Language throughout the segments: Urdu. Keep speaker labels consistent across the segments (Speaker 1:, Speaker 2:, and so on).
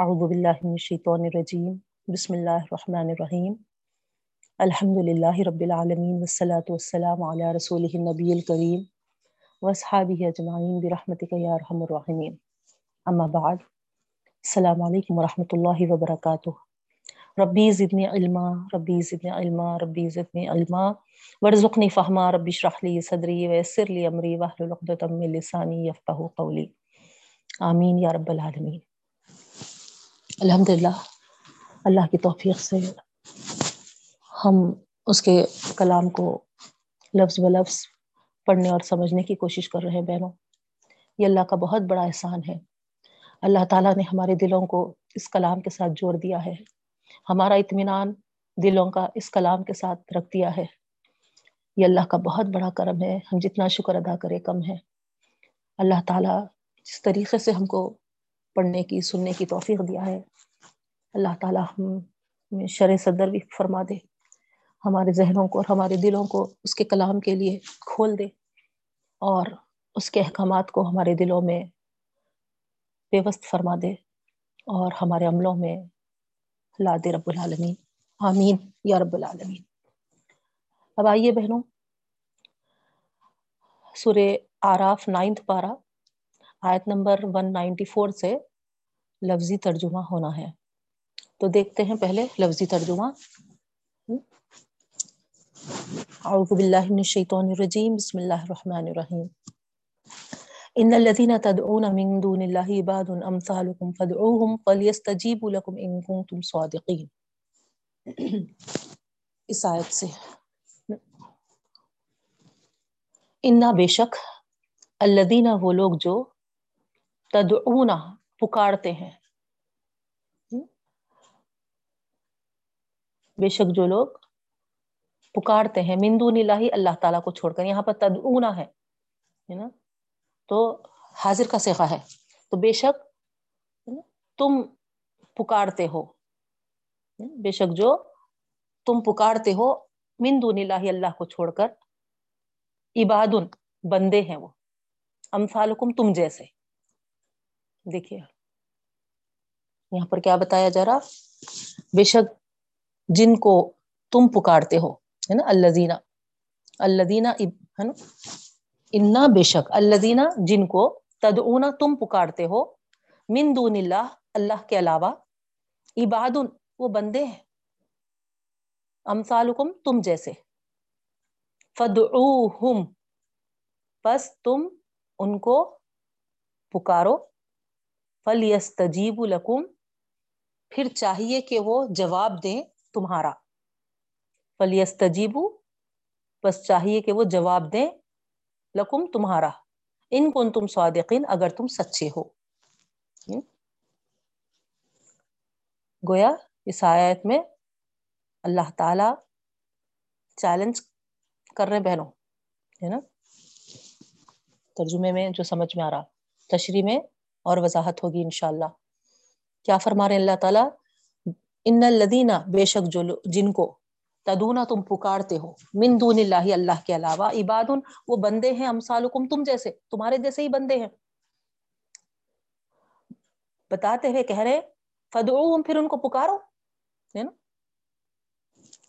Speaker 1: اعوذ باللہ من الشیطان الرجیم، بسم اللہ الرحمن الرحیم. الحمد للہ رب العالمین، والصلاة والسلام علی رسولہ النبی الکریم واصحابہ اجمعین برحمتک یا ارحم الراحمین. اما بعد، السلام علیکم ورحمۃ اللہ وبرکاتہ. ربی زدنی علما، ربی زدنی علما، ربی زدنی علما. ورزقنی فہما ربی اشرح لی صدری ویسر لی امری، واحلل عقدۃ من لسانی یفقهوا قولی. آمین یا رب العالمین. الحمد للہ اللہ کی توفیق سے ہم اس کے کلام کو لفظ ب لفظ پڑھنے اور سمجھنے کی کوشش کر رہے ہیں بہنوں۔ یہ اللہ کا بہت بڑا احسان ہے۔ اللہ تعالیٰ نے ہمارے دلوں کو اس کلام کے ساتھ جوڑ دیا ہے۔ ہمارا اطمینان دلوں کا اس کلام کے ساتھ رکھ دیا ہے۔ یہ اللہ کا بہت بڑا کرم ہے۔ ہم جتنا شکر ادا کرے کم ہے اللہ تعالیٰ جس طریقے سے ہم کو پڑھنے کی، سننے کی توفیق دیا ہے۔ اللہ تعالیٰ ہم شر صدر بھی فرما دے۔ ہمارے ذہنوں کو اور ہمارے دلوں کو اس کے کلام کے لیے کھول دے۔ اور اس کے احکامات کو ہمارے دلوں میں پیوست فرما دے۔ اور ہمارے عملوں میں لا دے رب العالمین۔ آمین یا رب العالمین۔ اب آئیے بہنوں، سورہ آراف نائنتھ پارا آیت نمبر 194 سے لفظی ترجمہ ہونا ہے۔ تو دیکھتے ہیں پہلے لفظی ترجمہ۔ اعوذ باللہ من الشیطان الرجیم، بسم اللہ الرحمن الرحیم۔ ان الذين تدعون من دون الله عباد امثالكم فادعوهم فليستجيبوا لكم ان كنتم صادقين اس آیت سے۔ انا بے شک الذين وہ لوگ جو تدعون پکارتے ہیں۔ بے شک جو لوگ پکارتے ہیں مندون اللہ اللہ تعالیٰ کو چھوڑ کر، یہاں پر تدعونا ہے نا؟ تو حاضر کا سیخا ہے۔ تو بے شک تم پکارتے ہو۔ بے شک جو تم پکارتے ہو مندون اللہ اللہ کو چھوڑ کر، عبادن، بندے ہیں وہ۔ امثالکم تم جیسے۔ دیکھیے۔ یہاں پر کیا بتایا جا رہا؟ بے شک جن کو تم پکارتے ہو، ہے نا؟ اللہ دینا اللہ ہے نا؟ انا بے شک اللہ جن کو تدعونا، تم پکارتے ہو۔ من دون اللہ اللہ کے علاوہ عباد وہ بندے ہیں۔ امثالکم، تم جیسے۔ فدعوہم، پس تم ان کو پکارو۔ فلیستجیب لکم پھر چاہیے کہ وہ جواب دیں تمہارا۔ فلیستجیبو بس چاہیے کہ وہ جواب دیں لکم تمہارا۔ ان کن تم صادقین، اگر تم سچے ہو۔ گویا اس آیت میں اللہ تعالی چیلنج کر رہے بہنوں، ہے نا؟ ترجمے میں جو سمجھ میں آ رہا۔ تشریح میں اور وضاحت ہوگی انشاءاللہ۔ کیا فرما رہے اللہ تعالیٰ؟ ان الدینہ بے شک جو جن کو تدونا تم پکارتے ہو، من دون اللہ اللہ کے علاوہ عباد وہ بندے ہیں، امثالکم تم جیسے، تمہارے جیسے ہی بندے ہیں۔ بتاتے ہوئے کہہ رہے فدعوہم پھر ان کو پکارو۔ ہے نا؟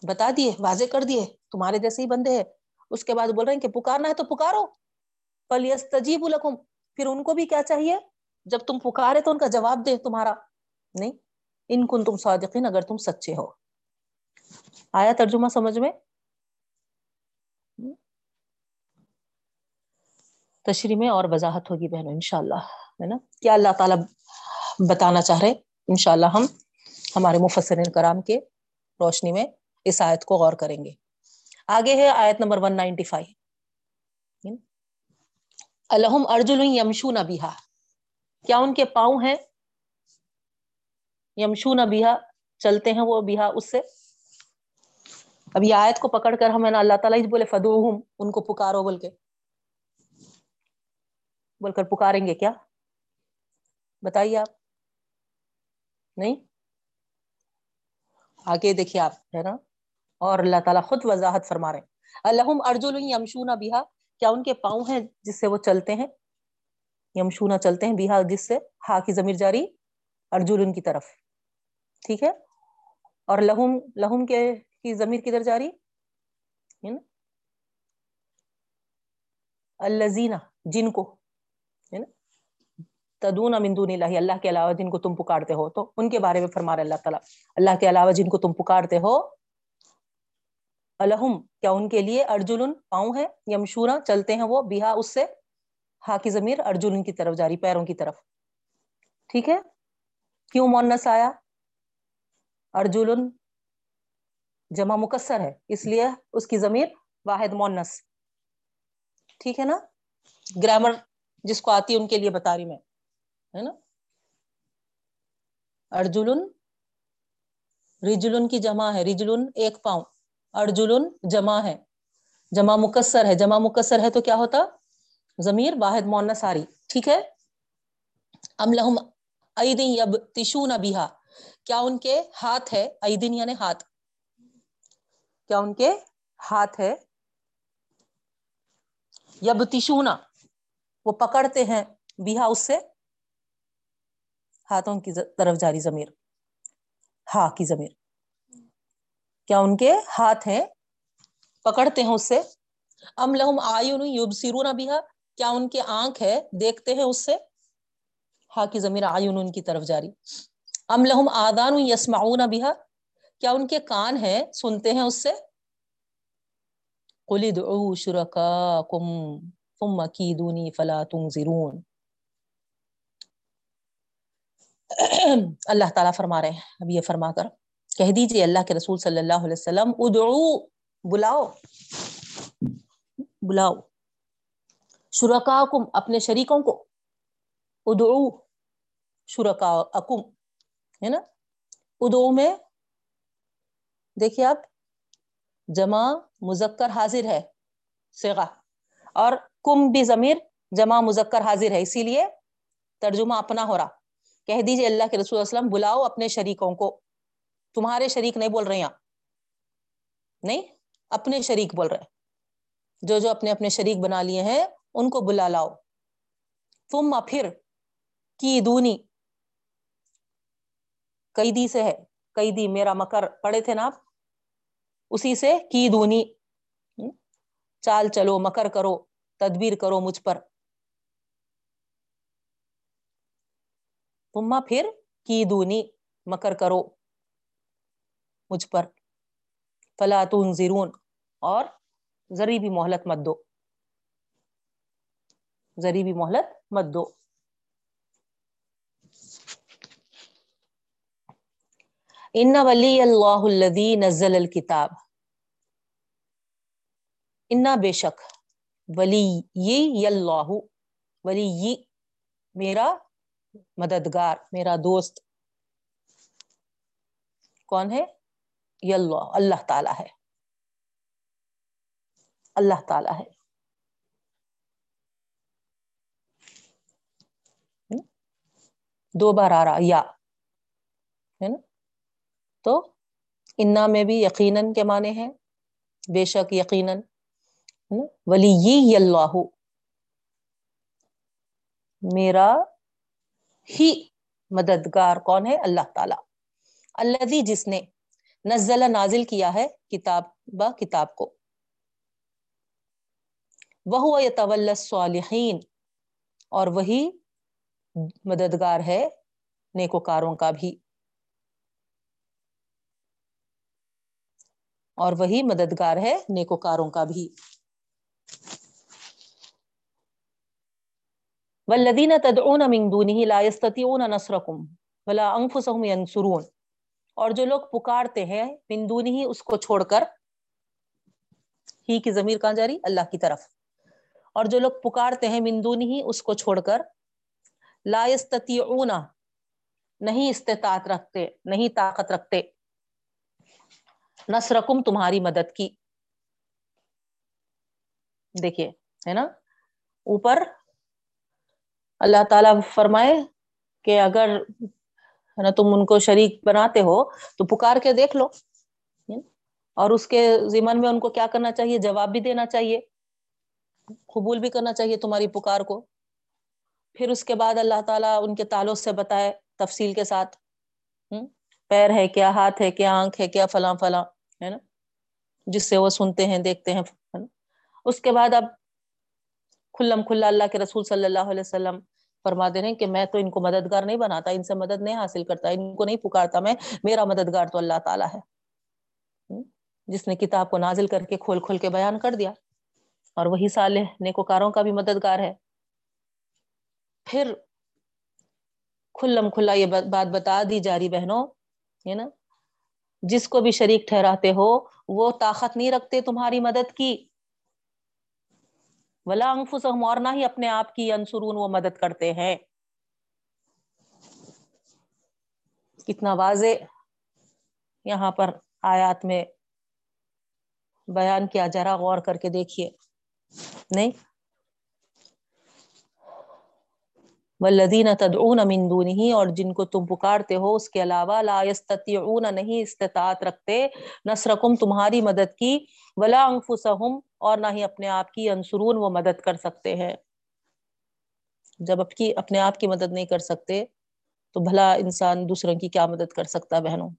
Speaker 1: بتا دیے، واضح کر دیے، تمہارے جیسے ہی بندے ہیں۔ اس کے بعد بول رہے ہیں کہ پکارنا ہے تو پکارو۔ فلیستجیب لکم پھر ان کو بھی کیا چاہیے؟ جب تم پکارے تو ان کا جواب دے تمہارا۔ نہیں، ان کن تم صادقین اگر تم سچے ہو۔ آیا ترجمہ سمجھ میں؟ تشریح میں اور وضاحت ہوگی بہنوں، انشاءاللہ، ہے نا؟ کیا اللہ تعالیٰ بتانا چاہ رہے؟ انشاءاللہ ہم ہمارے مفسرین کرام کے روشنی میں اس آیت کو غور کریں گے۔ آگے ہے آیت نمبر 195 الحم ارجل یمشون بیہا کیا ان کے پاؤں ہیں؟ یمشون بیہا چلتے ہیں وہ بیہا اس سے۔ اب یہ آیت کو پکڑ کر ہمیں اللہ تعالیٰ ہی بولے فدوہم ان کو پکارو بول کے بول کر پکاریں گے کیا؟ بتائیے آپ۔ نہیں؟ آگے دیکھیے آپ، ہے نا؟ اور اللہ تعالیٰ خود وضاحت فرما رہے ہیں۔ الحم ارجل یمشون بیہا کیا ان کے پاؤں ہیں جس سے وہ چلتے ہیں؟ یمشونا چلتے ہیں بیہا جس سے ہا کی ضمیر جاری ارجن کی طرف۔ ٹھیک ہے؟ اور لہم لہم کے کی ضمیر کدھر جاری؟ الزینہ جن کو۔ ہے نا؟ تدون امندون اللہ اللہ کے علاوہ جن کو تم پکارتے ہو۔ تو ان کے بارے میں فرما رہے اللہ تعالیٰ۔ اللہ کے علاوہ جن کو تم پکارتے ہو الحم کیا ان کے لیے ارجن پاؤں ہے یمشورا، چلتے ہیں وہ بیہا اس سے ہا کی ضمیر، ارجن کی طرف جاری، پیروں کی طرف۔ ٹھیک ہے؟ کیوں مونس آیا؟ ارجن جمع مکسر ہے، اس لیے اس کی ضمیر واحد مونس۔ ٹھیک ہے نا؟ گرامر جس کو آتی ہے ان کے لیے بتا رہی میں، ہے نا؟ ارجلن رجلن کی جمع ہے رجلن ایک پاؤں۔ ارجلن جمع ہے، جمع مکسر ہے۔ جمع مکسر ہے تو کیا ہوتا؟ ضمیر واحد مون ساری، ٹھیک ہے؟ ام لہم ایدن یب تشون بیہا کیا ان کے ہاتھ ہے؟ ایدن یعنی ہاتھ۔ کیا ان کے ہاتھ ہے؟ یب تشونا وہ پکڑتے ہیں بیہا اس سے۔ ہاتھوں کی طرف جاری ضمیر۔ ہا کی ضمیر۔ کیا ان کے ہاتھ ہیں؟ پکڑتے ہیں اس سے۔ ام لہم آئین یبصرون بها کیا ان کے آنکھ ہے؟ دیکھتے ہیں اس سے۔ ہا کی ضمیر آئین ان کی طرف جاری۔ ام لہم آدان یسمعون بها کیا ان کے کان ہیں؟ سنتے ہیں اس سے۔ قل ادعوا شرکاکم ثم کیدونی فلا تنظرون۔ اللہ تعالیٰ فرما رہے ہیں۔ اب یہ فرما کر کہہ دیجیے اللہ کے رسول صلی اللہ علیہ وسلم، ادعو، بلاؤ۔ بلاؤ۔ شرکاکم، اپنے شریکوں کو۔ ادعو شرکاکم، ہے نا؟ ادعو میں، دیکھیے آپ، جمع مذکر حاضر ہے سیغا اور کم بھی ضمیر جمع مذکر حاضر ہے، اسی لیے ترجمہ اپنا ہو رہا۔ کہہ دیجیے اللہ کے رسول وسلم، بلاؤ اپنے شریکوں کو۔ تمہارے شریک نہیں بول رہے یہاں نہیں، اپنے شریک بول رہے جو جو اپنے اپنے شریک بنا لیے ہیں ان کو بلا لاؤ۔ تم پھر کی دونی قیدی سے ہے۔ قیدی میرا مکر پڑے تھے نا آپ؟ اسی سے کی دونی چال چلو، مکر کرو، تدبیر کرو مجھ پر۔ تما پھر کی دونی مکر کرو مجھ پر۔ فلا تنظرون۔ اور ذری بھی مہلت مت دو۔ ذری بھی مہلت، مت دو۔ ان ولی اللہ الذی نزل الکتاب۔ انا بے شک، ولی اللہ، ولی میرا مددگار، میرا دوست۔ کون ہے؟ یہ اللہ اللہ تعالی ہے۔ اللہ تعالی ہے۔ دو بار آ رہا یا. ہے نا؟ تو انا میں بھی یقیناً کے معنی ہیں، بے شک یقیناً ولی اللہ. میرا ہی مددگار کون ہے؟ اللہ تعالی. اللہ جس نے نزل نازل کیا ہے کتاب با کتاب کو. وہ یتول صالحین اور وہی مددگار ہے، نیکوکاروں کا بھی۔ اور وہی مددگار ہے، نیکوکاروں کا بھی۔ والذین تدعون من دونه لا يستطيعون نصركم ولا انفسهم ينصرون۔ اور جو لوگ پکارتے ہیں من دونه اس کو چھوڑ کر، ہی کی ضمیر کہاں جاری اللہ کی طرف۔ اور جو لوگ پکارتے ہیں من دونه اس کو چھوڑ کر لا يستطيعون نہیں استطاعت رکھتے، نہیں طاقت رکھتے۔ نصرکم، تمہاری مدد کی۔ دیکھیے، ہے نا؟ اوپر اللہ تعالیٰ فرمائے کہ اگر ہے نا تم ان کو شریک بناتے ہو تو پکار کے دیکھ لو۔ اور اس کے ذمن میں ان کو کیا کرنا چاہیے؟ جواب بھی دینا چاہیے۔ قبول بھی کرنا چاہیے تمہاری پکار کو۔ پھر اس کے بعد اللہ تعالیٰ ان کے تعلق سے بتائے تفصیل کے ساتھ پیر ہے کیا، ہاتھ ہے کیا، آنکھ ہے کیا، فلاں فلاں، ہے نا؟ جس سے وہ سنتے ہیں، دیکھتے ہیں اس کے بعد اب کھلم کھلا اللہ کے رسول صلی اللہ علیہ وسلم فرما دے رہے کہ میں تو ان کو مددگار نہیں بناتا، ان سے مدد نہیں حاصل کرتا، ان کو نہیں پکارتا میں، میرا مددگار تو اللہ تعالیٰ ہے۔ جس نے کتاب کو نازل کر کے کھول کھول کے بیان کر دیا، اور وہی صالح نیکوکاروں کا بھی مددگار ہے۔ پھر کھلم کھلا یہ بات بتا دی جا رہی بہنوں، ہے نا؟ جس کو بھی شریک ٹھہراتے ہو، وہ طاقت نہیں رکھتے تمہاری مدد کی۔ ولا انفسہم اور نہ ہی اپنے آپ کی انسرون وہ مدد کرتے ہیں۔ کتنا واضح یہاں پر آیات میں بیان کیا جرا غور کر کے دیکھیے۔ نہیں؟ والذین تدعون من دونه اور جن کو تم پکارتے ہو، اس کے علاوہ لا يستطيعون نہیں استطاعت رکھتے، نصرکم تمہاری مدد کی، ولا انفسهم اور نہ ہی اپنے آپ کی انصرون وہ مدد کر سکتے ہیں۔ جب اپ کی، اپنے آپ کی مدد نہیں کر سکتے، تو بھلا انسان دوسروں کی کیا مدد کر سکتا بہنوں؟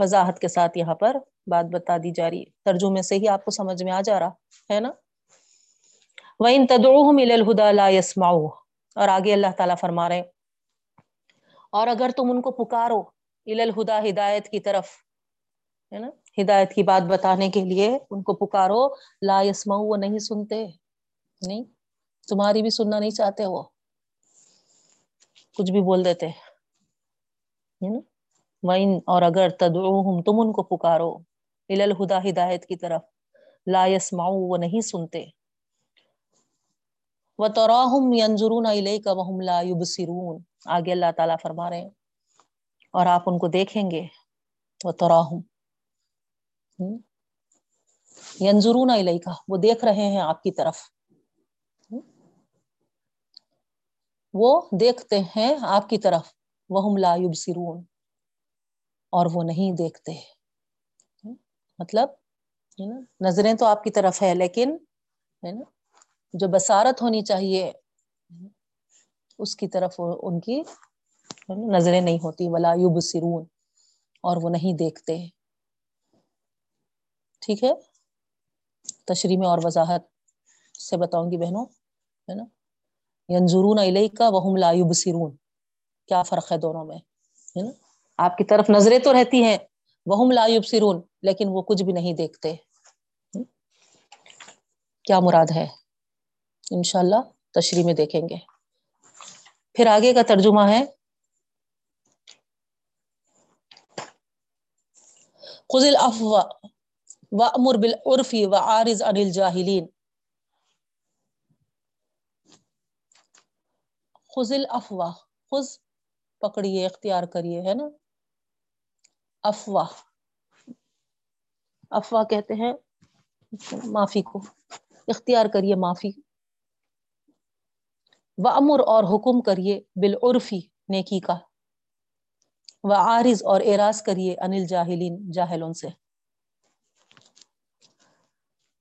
Speaker 1: وضاحت کے ساتھ یہاں پر بات بتا دی جا رہی ہے۔ ترجمے سے ہی آپ کو سمجھ میں آ جا رہا، ہے نا؟ وَإِن تَدْعُوهُمْ إِلَى الْهُدَى لَا يَسْمَعُوهُ۔ اور آگے اللہ تعالیٰ فرما رہے اور اگر تم ان کو پکارو الہدا، ہدایت کی طرف، ہے نا؟ ہدایت کی بات بتانے کے لیے ان کو پکارو، لا یسما وہ نہیں سنتے۔ نہیں، تمہاری بھی سننا نہیں چاہتے وہ۔ کچھ بھی بول دیتے۔ وَإِن، اور اگر تدعوہم، تم ان کو پکارو الہدا، ہدایت کی طرف۔ لا یسمعو، وہ نہیں سنتے۔ وَتَرَاهُمْ يَنْظُرُونَ إِلَيْكَ وَهُمْ لَا يُبْصِرُونَ آگے اللہ تعالیٰ فرما رہے ہیں۔ اور آپ ان کو دیکھیں گے۔ وَتَرَاهُمْ يَنْظُرُونَ إِلَيْكَ وہ دیکھ رہے ہیں آپ کی طرف۔ وہ دیکھتے ہیں آپ کی طرف۔ وَهُمْ لَا يُبْصِرُونَ اور وہ نہیں دیکھتے۔ مطلب نظریں تو آپ کی طرف ہے لیکن، ہے نا؟ جو بصارت ہونی چاہیے، اس کی طرف ان کی نظریں نہیں ہوتی۔ ولا یبصرون اور وہ نہیں دیکھتے۔ ٹھیک ہے؟ تشریح میں اور وضاحت سے بتاؤں گی بہنوں، ہے نا؟ ینظرون الیک وهم لا یبصرون کیا فرق ہے دونوں میں؟ ہے نا؟ آپ کی طرف نظریں تو رہتی ہیں۔ وهم لا یبصرون لیکن وہ کچھ بھی نہیں دیکھتے۔ کیا مراد ہے؟ انشاءاللہ تشریح میں دیکھیں گے۔ پھر آگے کا ترجمہ ہے۔ خذ العفو وامر بالعرف وعارض عن الجاهلين۔ خذ العفو خذ پکڑیے، اختیار کریے، ہے نا؟ افواہ افواہ کہتے ہیں، معافی کو۔ اختیار کریے، معافی۔ و امر اور حکم کریے بالعرفی، نیکی کا۔ و عارض اور اعراض کریے انل جاہلین، جاہلوں سے۔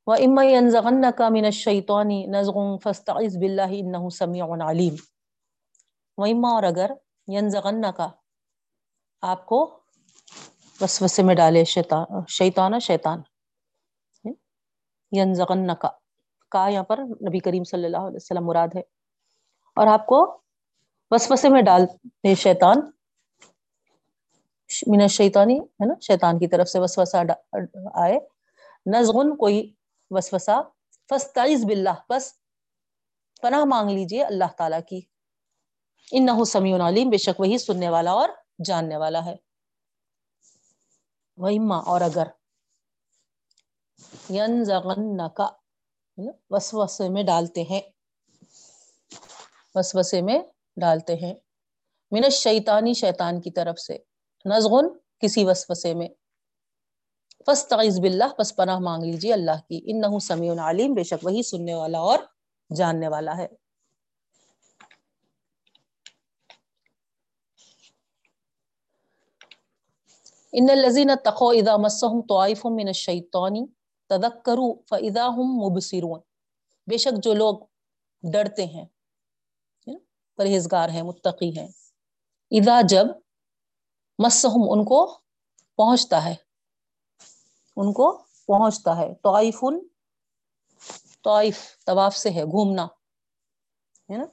Speaker 1: و اما ينزغنك من الشیطان نزغ فاستعذ بالله انه سمیع علیم و اما اور اگر ينزغنك، آپ کو وسوسے میں ڈالے شیطان شیطان شیطان۔ ينزغنك کا یہاں پر نبی کریم صلی اللہ علیہ وسلم مراد ہے۔ اور آپ کو وسوسے میں ڈال دے شیطان۔ من الشیطانی، ہے نا؟ شیطان کی طرف سے وسوسہ آئے۔ نزغن، کوئی وسوسہ۔ فاستعذ باللہ، بس پناہ مانگ لیجیے اللہ تعالیٰ کی۔ انہو سمیع علیم، بے شک وہی سننے والا اور جاننے والا ہے۔ وَإِمَّا، اور اگر۔ يَنزَغَنَّكَ وسوسے میں ڈالتے ہیں۔ وسوسے میں ڈالتے ہیں۔ من الشیطانی شیطان کی طرف سے۔ نزغن کسی وسوسے میں۔ فاستعذ باللہ، پس پناہ مانگ لیجیے اللہ کی۔ انہو سمیع علیم، بے شک وہی سننے والا اور جاننے والا ہے۔ ان الذين اتقوا اذا مسهم طائف من الشيطان تذکروا فاذا هم مبصرون۔ بے شک جو لوگ ڈرتے ہیں پرہیزگار ہیں، متقی ہیں۔ ادا جب مسہم ان کو پہنچتا ہے، ان کو پہنچتا ہے۔ توائف طائف طواف سے ہے، گھومنا، ہے نا؟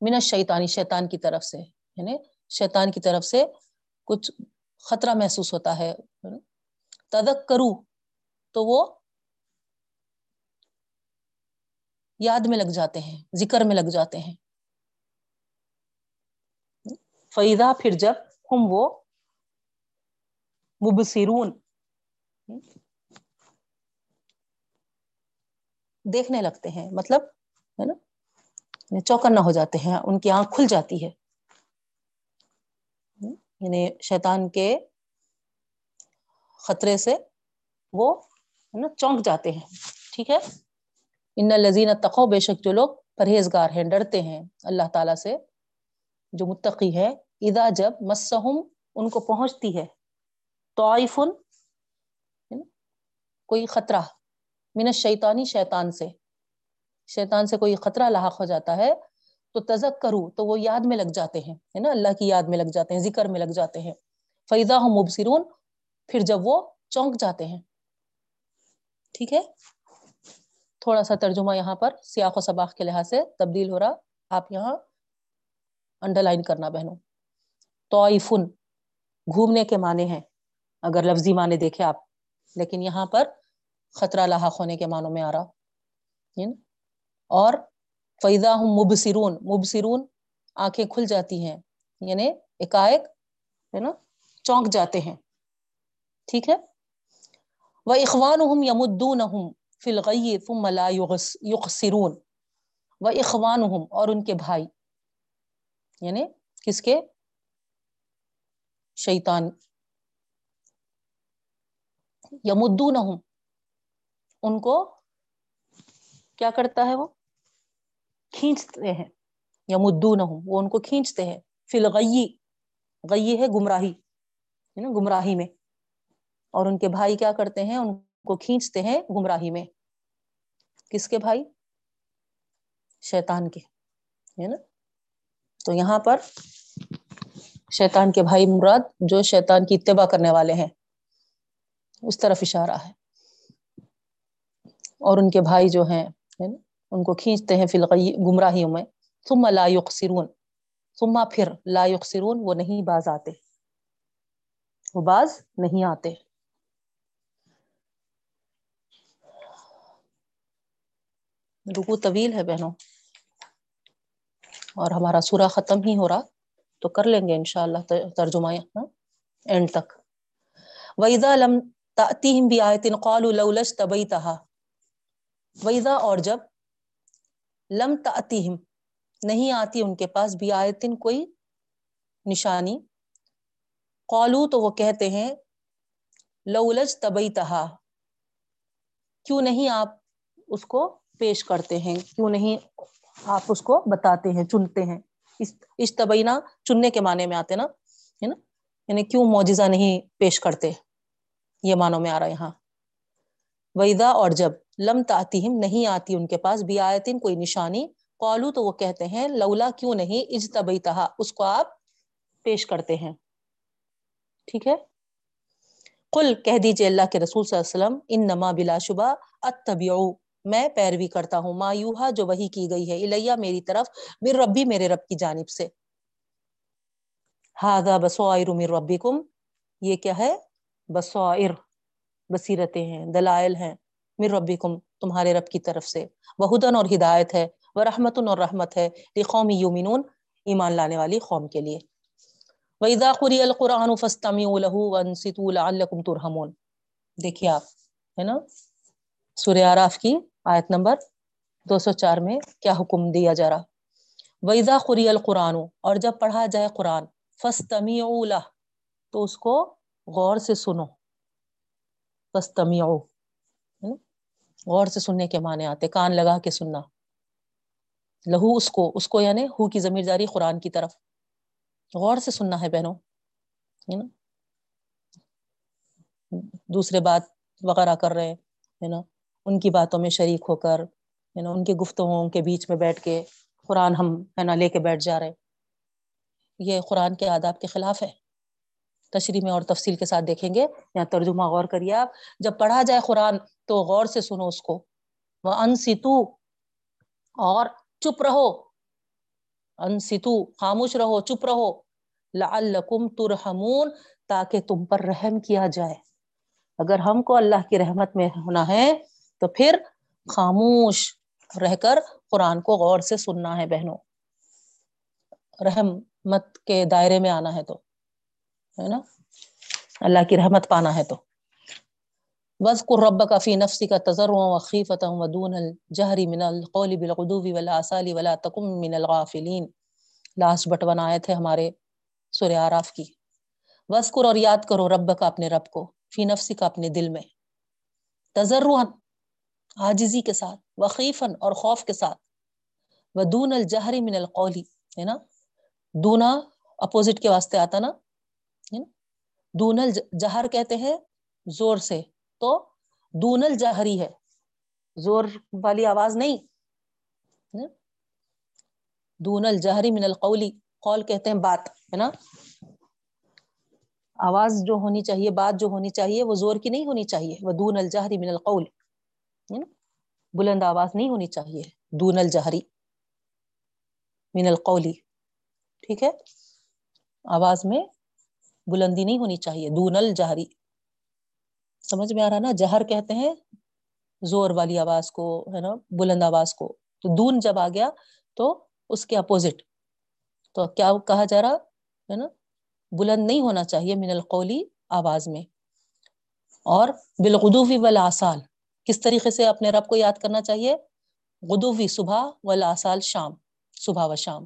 Speaker 1: من شیطانی شیطان کی طرف سے یعنی شیطان کی طرف سے کچھ خطرہ محسوس ہوتا ہے تدک کرو تو وہ یاد میں لگ جاتے ہیں، ذکر میں لگ جاتے ہیں۔ فیضا پھر جب ہم وہ مبصرون دیکھنے لگتے ہیں مطلب ہے نا یعنی چوکنا ہو جاتے ہیں، ان کی آنکھ کھل جاتی ہے۔ یعنی شیطان کے خطرے سے وہ ہے نا چونک جاتے ہیں، ٹھیک ہے۔ ان لذین تقو بے شک جو لوگ پرہیزگار ہیں، ڈرتے ہیں اللہ تعالیٰ سے، جو متقی ہے ادا جب مسہم ان کو پہنچتی ہے تو کوئی خطرہ، من شیطانی شیطان سے شیطان سے کوئی خطرہ لاحق ہو جاتا ہے، تو تزک کروں تو وہ یاد میں لگ جاتے ہیں، ہے نا، اللہ کی یاد میں لگ جاتے ہیں، ذکر میں لگ جاتے ہیں۔ فیضا ہوں مبصرون، پھر جب وہ چونک جاتے ہیں۔ ٹھیک ہے؟ تھوڑا سا ترجمہ یہاں پر سیاق و سباق کے لحاظ سے تبدیل ہو رہا، آپ یہاں انڈر لائن کرنا بہنوں۔ توفن گھومنے کے معنی ہیں، اگر لفظی معنی دیکھے آپ۔ لیکن یہاں پر خطرہ لاحق ہونے کے معنوں میں آ رہا۔ اور فیضا ہوں مبصرون مبصرون آنکھیں کھل جاتی ہیں یعنی ہے نا، چونک جاتے ہیں۔ ٹھیک ہے؟ وہ اخوان ہوں یمدون فلغی ثم لا یقصرون و اخوان اور ان کے بھائی۔ یعنی کس کے؟ شیطان۔ یمدون ہوں ان کو کیا کرتا ہے وہ؟ کھینچتے ہیں۔ یا وہ ان کو کھینچتے ہیں۔ فی الغی۔ غی ہے گمراہی۔ یعنی گمراہی میں۔ اور ان کے بھائی کیا کرتے ہیں؟ ان کو کھینچتے ہیں گمراہی میں۔ کس کے بھائی؟ شیطان کے، ہے نا؟ تو یہاں پر شیطان کے بھائی مراد جو شیطان کی اتباع کرنے والے ہیں، اس طرف اشارہ ہے۔ اور ان کے بھائی جو ہیں ان کو کھینچتے ہیں فلقی گمراہیوں میں۔ ثم لا يقصرون ثم پھر لا يقصرون وہ نہیں باز آتے۔ وہ باز نہیں آتے۔ رکو طویل ہے بہنوں۔ اور ہمارا سورہ ختم ہی ہو رہا، تو کر لیں گے انشاءاللہ ترجمہ اینڈ تک۔ وَإِذَا لَمْ تَأْتِهِمْ بِآيَةٍ قَالُوا لَوْ لَجْتَبَيْتَهَا وَإِذَا اور جب لم تأتیہم نہیں آتی ان کے پاس بھی آیتن کوئی نشانی قالو تو وہ کہتے ہیں لولج طبی تہا کیوں نہیں آپ اس کو پیش کرتے ہیں، کیوں نہیں آپ اس کو بتاتے ہیں، چنتے ہیں۔ اشتبینا چننے کے معنی میں آتے نا، ہے نا؟ یعنی کیوں معجزہ نہیں پیش کرتے؟ یہ معنوں میں آ رہا یہاں۔ ویدا اور جب لم تعتیم نہیں آتی ان کے پاس بھی آیتن کوئی نشانی۔ قالو تو وہ کہتے ہیں، لولا کیوں نہیں؟ اجتبی تہا اس کو آپ پیش کرتے ہیں۔ ٹھیک ہے؟ قل، کہہ دیجیے اللہ کے رسول صلی اللہ علیہ وسلم ان نما بلا شبہ اتبعو میں پیروی کرتا ہوں ما یوہا جو وہی کی گئی ہے، الیہ میری طرف، میر ربی میرے رب کی جانب سے۔ ہاذا بصائر من ربکم، یہ کیا ہے؟ بصائر، بصیرتیں ہیں، دلائل ہیں میر ربکم، تمہارے رب کی طرف سے۔ وہدن اور ہدایت ہے وہ رحمت اور رحمت ہے قومی یومنون ایمان لانے والی قوم کے لیے۔ وَإِذَا قُرِئَ الْقُرْآنُ فَاسْتَمِعُوا لَهُ وَانصِتُوا لَعَلَّكُمْ تُرْحَمُونَ۔ دیکھیے آپ، ہے نا؟ سورہ آراف کی آیت نمبر دو سو چار میں کیا حکم دیا جا رہا؟ وَإِذَا قُرِئَ الْقُرْآنُ، اور جب پڑھا جائے قرآن، فَاسْتَمِعُوا لَهُ، تو اس کو غور سے سنو۔ فَاسْتَمِعُوا غور سے سننے کے معنی آتے، کان لگا کے سننا۔ لہو اس کو اس کو یعنی ہو کی ضمیر جاری قرآن کی طرف۔ غور سے سننا ہے بہنوں دوسرے بات وغیرہ کر رہے ہے نا؟ ان کی باتوں میں شریک ہو کر ہے نا ان کی گفتگو کے بیچ میں بیٹھ کے قرآن ہم، ہے نا، لے کے بیٹھ جا رہے یہ قرآن کے آداب کے خلاف ہے۔ تشریح میں اور تفصیل کے ساتھ دیکھیں گے۔ یا ترجمہ غور کریے آپ۔ جب پڑھا جائے قرآن تو غور سے سنو اس کو۔ وہ ان ستو اور چپ رہو۔ ان ستو خاموش رہو، چپ رہو۔ لعلکم ترحمون، تاکہ تم پر رحم کیا جائے۔ اگر ہم کو اللہ کی رحمت میں ہونا ہے تو پھر خاموش رہ کر قرآن کو غور سے سننا ہے بہنوں۔ رحمت کے دائرے میں آنا ہے تو، ہے نا؟ اللہ کی رحمت پانا ہے تو۔ وزقر رب کا فی نفسی کا تذر وخیفت ودون الجہری من القول بالغدو والآصال ولا تکم من الغافلین۔ لاسٹ بٹون آئے تھے ہمارے سورہ آراف کی۔ وزقر اور یاد کرو رب کا اپنے رب کو، فی نفسی کا اپنے دل میں۔ تذرعن آجزی کے ساتھ وخیفن اور خوف کے ساتھ۔ ودون الجہری من القولی ہے نا؟ دونا اپوزٹ کے واسطے آتا نا؟ دون الجہر کہتے ہیں زور سے۔ تو دون الجہری ہے۔ زور والی آواز نہیں۔ دون الجہری من القولی قول کہتے ہیں بات، ہے نا؟ آواز جو ہونی چاہیے، بات جو ہونی چاہیے، وہ زور کی نہیں ہونی چاہیے۔ وہ دون الجہری من القول۔ بلند آواز نہیں ہونی چاہیے۔ دون الجہری من القولی۔ ٹھیک ہے؟ آواز میں بلندی نہیں ہونی چاہیے۔ دون الجہری۔ سمجھ میں آ رہا نا؟ جہر کہتے ہیں، زور والی آواز کو، ہے نا؟ بلند آواز کو۔ تو دون جب آ گیا تو اس کے اپوزٹ۔ تو کیا کہا جا رہا؟ ہے نا؟ بلند نہیں ہونا چاہیے من القولی آواز میں۔ اور بالغدوفی والآصال۔ کس طریقے سے اپنے رب کو یاد کرنا چاہیے؟ غدوفی صبح والآصال شام، صبح و شام۔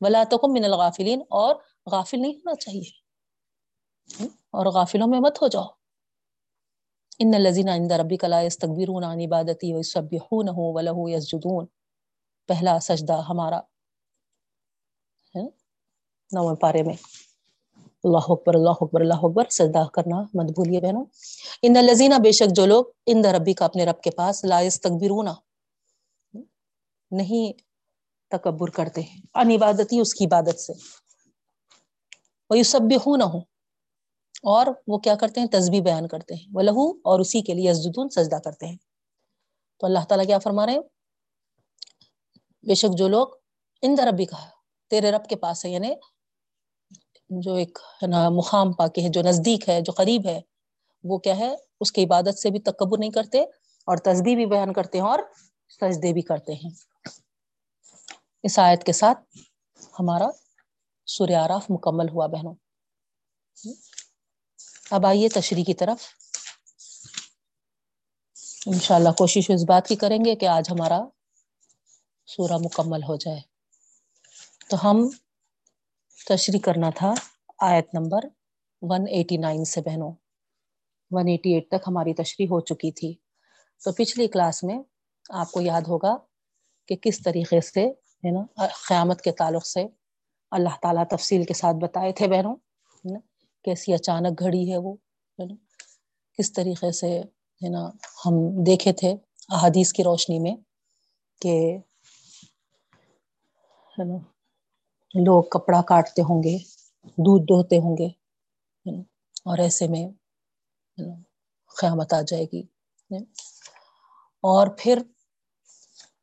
Speaker 1: ولا تکم من الغافلین، اور غافل نہیں ہونا چاہیے۔ اور غافلوں میں مت ہو جاؤ۔ ان الذين عند ربك لا يستكبرون عن عبادتي ويسبحونه وله يسجدون پہلا سجدہ ہمارا نو پارے میں۔ اللہ اکبر اللہ اکبر اللہ اکبر، سجدہ کرنا مت بھولیے بہنوں۔ ان الذين بے شک جو لوگ ان ربی کا اپنے رب کے پاس لا يستكبرون نہیں تکبر کرتے ہیں ان عبادتی اس کی عبادت سے۔ وہ سب نہ ہو اور وہ کیا کرتے ہیں؟ تسبیح بیان کرتے ہیں۔ وہ لہو اور اسی کے لیے اسجدون سجدہ کرتے ہیں۔ تو اللہ تعالیٰ کیا فرما رہے ہیں؟ بے شک جو لوگ ان ربی کا تیرے رب کے پاس ہے یعنی جو ایک ہے نا، مقام پاکے ہے جو نزدیک ہے، جو قریب ہے، وہ کیا ہے؟ اس کی عبادت سے بھی تکبر نہیں کرتے اور تسبیح بھی بیان کرتے ہیں اور سجدے بھی کرتے ہیں۔ اس آیت کے ساتھ ہمارا سوریہ آراف مکمل ہوا بہنوں۔ اب آئیے تشریح کی طرف۔ انشاءاللہ کوشش اس بات کی کریں گے کہ آج ہمارا سورہ مکمل ہو جائے۔ تو ہم تشریح کرنا تھا، آیت نمبر 189 سے بہنوں۔ 188 تک ہماری تشریح ہو چکی تھی۔ تو پچھلی کلاس میں آپ کو یاد ہوگا کہ کس طریقے سے، ہے نا، قیامت کے تعلق سے اللہ تعالیٰ تفصیل کے ساتھ بتائے تھے بہنوں کیسی اچانک گھڑی ہے وہ، ہے نا، کس طریقے سے، ہے نا، ہم دیکھے تھے احادیث کی روشنی میں کہ، ہے نا لوگ کپڑا کاٹتے ہوں گے، دودھ دوہتے ہوں گے اور ایسے میں قیامت آ جائے گی اور پھر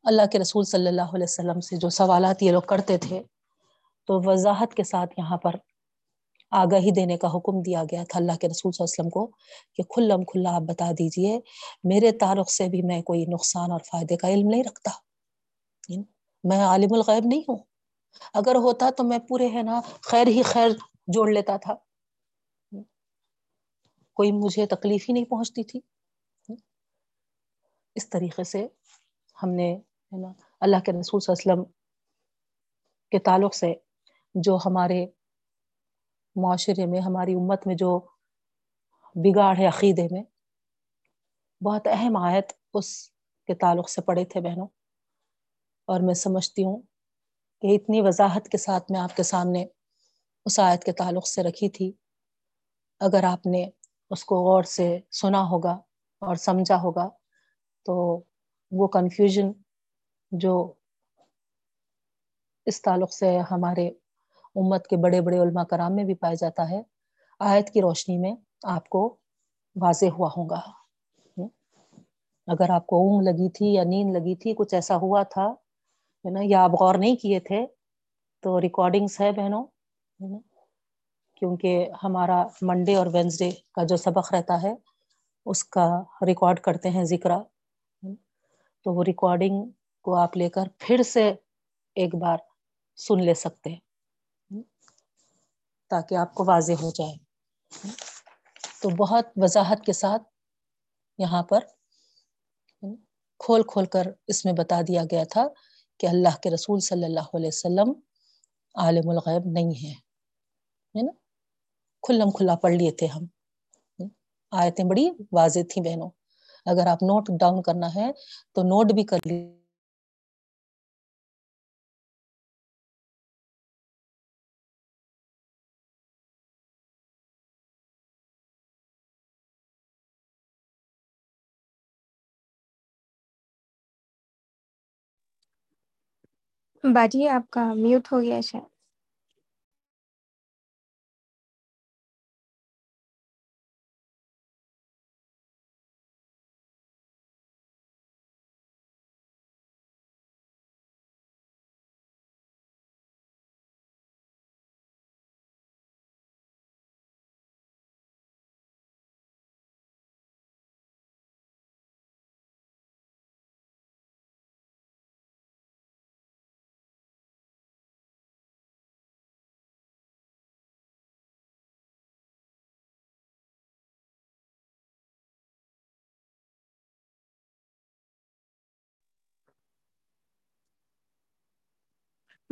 Speaker 1: اللہ کے رسول صلی اللہ علیہ وسلم سے جو سوالات یہ لوگ کرتے تھے، تو وضاحت کے ساتھ یہاں پر آگاہی دینے کا حکم دیا گیا تھا اللہ کے رسول صلی اللہ علیہ وسلم کو کہ کھلم کھلا آپ بتا دیجیے، میرے تعلق سے بھی میں کوئی نقصان اور فائدے کا علم نہیں رکھتا میں عالم الغیب نہیں ہوں۔ اگر ہوتا تو میں پورے ہے نا خیر ہی خیر جوڑ لیتا تھا۔ کوئی مجھے تکلیف ہی نہیں پہنچتی تھی۔ اس طریقے سے ہم نے ہے نا اللہ کے رسول صلی اللہ علیہ وسلم کے تعلق سے جو ہمارے معاشرے میں، ہماری امت میں جو بگاڑ ہے عقیدے میں، بہت اہم آیت اس کے تعلق سے پڑے تھے بہنوں۔ اور میں سمجھتی ہوں کہ اتنی وضاحت کے ساتھ میں آپ کے سامنے اس آیت کے تعلق سے رکھی تھی۔ اگر آپ نے اس کو غور سے سنا ہوگا اور سمجھا ہوگا تو وہ کنفیوژن جو اس تعلق سے ہمارے امت کے بڑے بڑے علماء کرام میں بھی پایا جاتا ہے، آیت کی روشنی میں آپ کو واضح ہوا ہوگا۔ اگر آپ کو اونگ لگی تھی یا نیند لگی تھی، کچھ ایسا ہوا تھا ہے نا؟ یا آپ غور نہیں کیے تھے، تو ریکارڈنگس ہے بہنوں کیونکہ ہمارا منڈے اور وینسڈے کا جو سبق رہتا ہے، اس کا ریکارڈ کرتے ہیں ذکر تو وہ ریکارڈنگ کو آپ لے کر پھر سے ایک بار سن لے سکتے ہیں تاکہ آپ کو واضح ہو جائے تو بہت وضاحت کے ساتھ یہاں پر کھول کھول کر اس میں بتا دیا گیا تھا۔ کہ اللہ کے رسول صلی اللہ علیہ وسلم عالم الغیب نہیں ہے نا؟ کھلم کھلا پڑھ لیے تھے ہم۔ آیتیں بڑی واضح تھیں بہنوں۔ اگر آپ نوٹ ڈاؤن کرنا ہے تو نوٹ بھی کر لی
Speaker 2: باجی آپ کا میوٹ ہو گیا شاید۔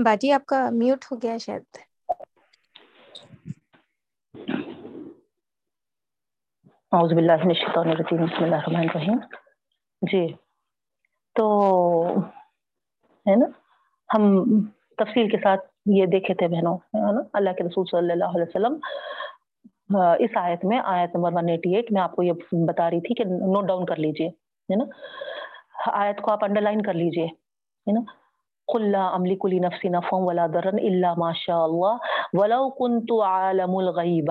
Speaker 2: باجی آپ کا میوٹ ہو گیا شاید۔
Speaker 1: اعوذ باللہ من الشیطان الرجیم، بسم اللہ الرحمن الرحیم۔ جی تو ہے نا، ہم تفصیل کے ساتھ یہ دیکھے تھے بہنوں، ہے نا، اللہ کے رسول صلی اللہ علیہ وسلم اس آیت میں، آیت نمبر 188 میں آپ کو یہ بتا رہی تھی کہ نوٹ ڈاؤن کر لیجیے، ہے نا۔ آیت کو آپ انڈر لائن کر لیجیے، ہے نا۔ قل لا املك لنفسي نفعا ولا ضرا الا ما شاء الله. ولو كنت عالم الغيب.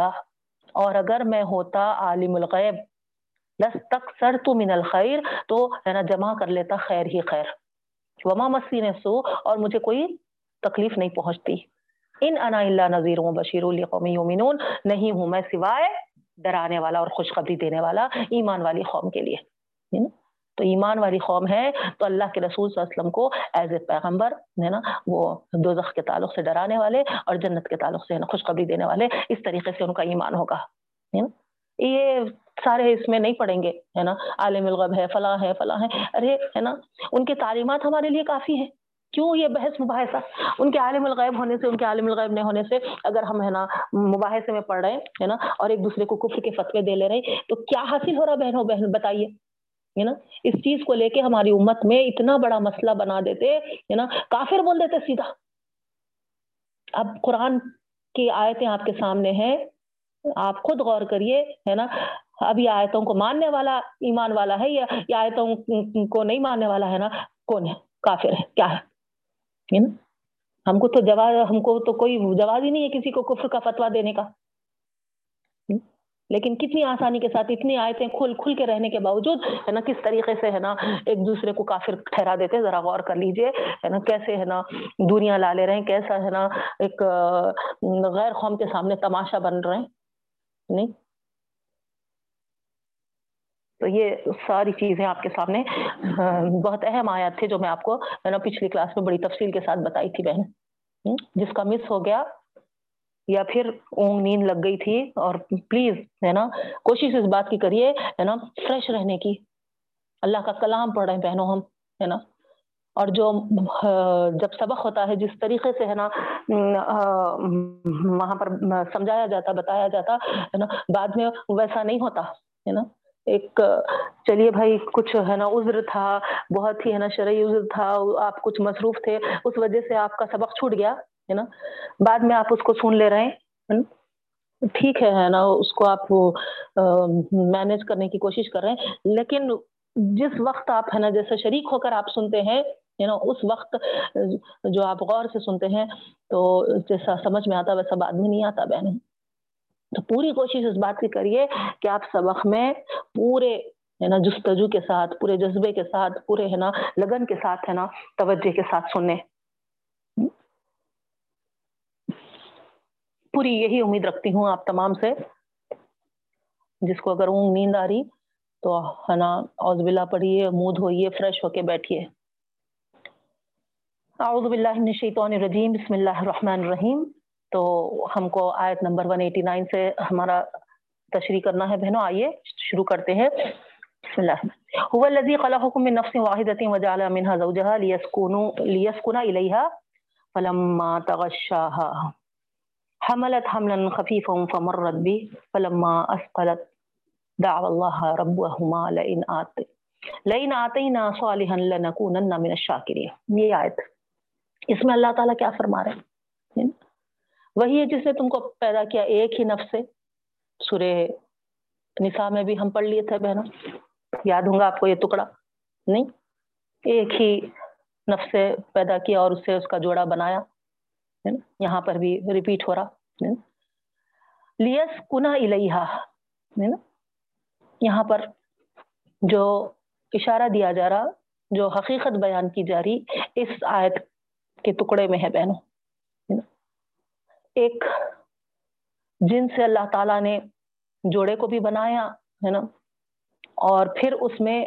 Speaker 1: اور اگر میں ہوتا عالم الغیب لس تو من الخیر، تو ہے نا، جمع کر لیتا خیر ہی خیر. وما مسی نے سو اور مجھے کوئی تکلیف نہیں پہنچتی. ان انا اللہ نذیر و بشیر القومی یومنون نہیں ہوں میں سوائے ڈرانے والا اور خوشخبری دینے والا، ایمان والی قوم کے لیے. تو ایمان والی قوم ہے، تو اللہ کے رسول صلی اللہ علیہ وسلم کو ایز اے پیغمبر، ہے نا، وہ دوزخ کے تعلق سے ڈرانے والے اور جنت کے تعلق سے خوشخبری دینے والے، اس طریقے سے ان کا ایمان ہوگا یہ سارے اس میں نہیں پڑھیں گے، ہے نا؟ عالم الغب ہے، فلاں ہے فلاں ہے، ارے، ہے نا؟ ان کی تعلیمات ہمارے لیے کافی ہیں، کیوں یہ بحث مباحثہ؟ ان کے عالم الغیب ہونے سے، ان کے عالم الغیب نہیں ہونے سے اگر ہم، ہے نا، مباحثے میں پڑھ رہے ہیں، ہے نا، اور ایک دوسرے کو کفر کے فتوے دے لے رہے ہیں، تو کیا حاصل ہو رہا بہنوں، بہن، بتائیے؟ ہے نا؟ اس چیز کو لے کے ہماری امت میں اتنا بڑا مسئلہ بنا دیتے، ہے نا؟ کافر بول دیتے سیدھا۔ اب قرآن کی آیتیں آپ کے سامنے ہیں، آپ خود غور کریے، ہے نا؟ اب یہ آیتوں کو ماننے والا ایمان والا ہے یا یہ آیتوں کو نہیں ماننے والا ہے نا؟ کون ہے؟ کافر ہے، کیا ہے؟ ہم کو تو جواز، ہم کو تو کوئی جواز ہی نہیں ہے کسی کو کفر کا فتوا دینے کا۔ لیکن کتنی آسانی کے ساتھ اتنی آیتیں کھل کھل کے رہنے کے باوجود ہے نا، کس طریقے سے ہے نا ایک دوسرے کو کافر ٹھہرا دیتے ذرا غور کر لیجیے، ہے نا، کیسے ہے نا دنیا لا لے رہے ہیں کیسا ہے نا ایک غیر قوم کے سامنے تماشا بن رہے ہیں؟ نہیں؟ تو یہ ساری چیزیں آپ کے سامنے بہت اہم آیات تھے جو میں آپ کو، ہے نا، پچھلی کلاس میں بڑی تفصیل کے ساتھ بتائی تھی بہن۔ جس کا مس ہو گیا یا پھر اونگ نیند لگ گئی تھی اور پلیز ہے نا، کوشش اس بات کی کریے ہے نا فریش رہنے کی۔ اللہ کا کلام پڑھ رہے ہیں بہنوں ہم، ہے نا۔ اور جو جب سبق ہوتا ہے، جس طریقے سے ہے نا وہاں پر سمجھایا جاتا، بتایا جاتا، ہے نا، بعد میں ویسا نہیں ہوتا، ہے نا۔ ایک، چلیے بھائی، کچھ ہے نا، عذر تھا، بہت ہی ہے نا، شرعی عذر تھا، آپ کچھ مصروف تھے، اس وجہ سے آپ کا سبق چھوٹ گیا۔ ہے نا؟ بعد میں آپ اس کو سن لے رہے ہیں ٹھیک ہے نا؟ اس کو آپ مینج کرنے کی کوشش کر رہے ہیں۔ لیکن جس وقت آپ، ہے نا، جیسے شریک ہو کر آپ سنتے ہیں یو نو اس وقت جو آپ غور سے سنتے ہیں، تو جیسا سمجھ میں آتا ویسا بعد میں نہیں آتا، بہن۔ تو پوری کوشش اس بات کی کریے کہ آپ سبق میں پورے، ہے نا، جستجو کے ساتھ، پورے جذبے کے ساتھ، پورے، ہے نا، لگن کے ساتھ، ہے نا، توجہ کے ساتھ سننے پوری یہی امید رکھتی ہوں آپ تمام سے۔ جس کو اگر اونگ نیند آ رہی، تو ہے نا اوز بلا پڑھیے، مود ہوئیے فریش ہو کے بیٹھیے۔ اعوذ باللہ من الشیطان الرجیم، بسم اللہ الرحمن الرحیم۔ تو ہم کو آیت نمبر 189 سے ہمارا تشریح کرنا ہے۔ بہنوں، آئیے، شروع کرتے ہیں۔ بسم اللہ۔ هو الذي خلقكم من نفس واحدة وجعل منها زوجها ليسكنوا ليسكن إليها فلما تغشاها حملت حملا خفيفا فمرت به، فلما أثقلت دعوا الله ربهما لئن آت، لئن آتينا صالحا لنكونن من الشاكرين. یہ آیت. اس میں اللہ تعالیٰ کیا فرما رہے ہیں؟ وہی ہے جس نے تم کو پیدا کیا ایک ہی نفس سے. سورہ نساء میں بھی ہم پڑھ لیے تھے بہنوں. یاد ہوں گا آپ کو یہ ٹکڑا. نہیں، ایک ہی نفس سے پیدا کیا اور اس سے اس کا جوڑا بنایا. یہاں پر بھی ریپیٹ ہو رہا لیس کنا الہا یہاں پر جو اشارہ دیا جا رہا، جو حقیقت بیان کی جا رہی، اس آیت کے ٹکڑے میں ہے بہنوں ایک جن سے اللہ تعالیٰ نے جوڑے کو بھی بنایا، ہے نا؟ اور پھر اس میں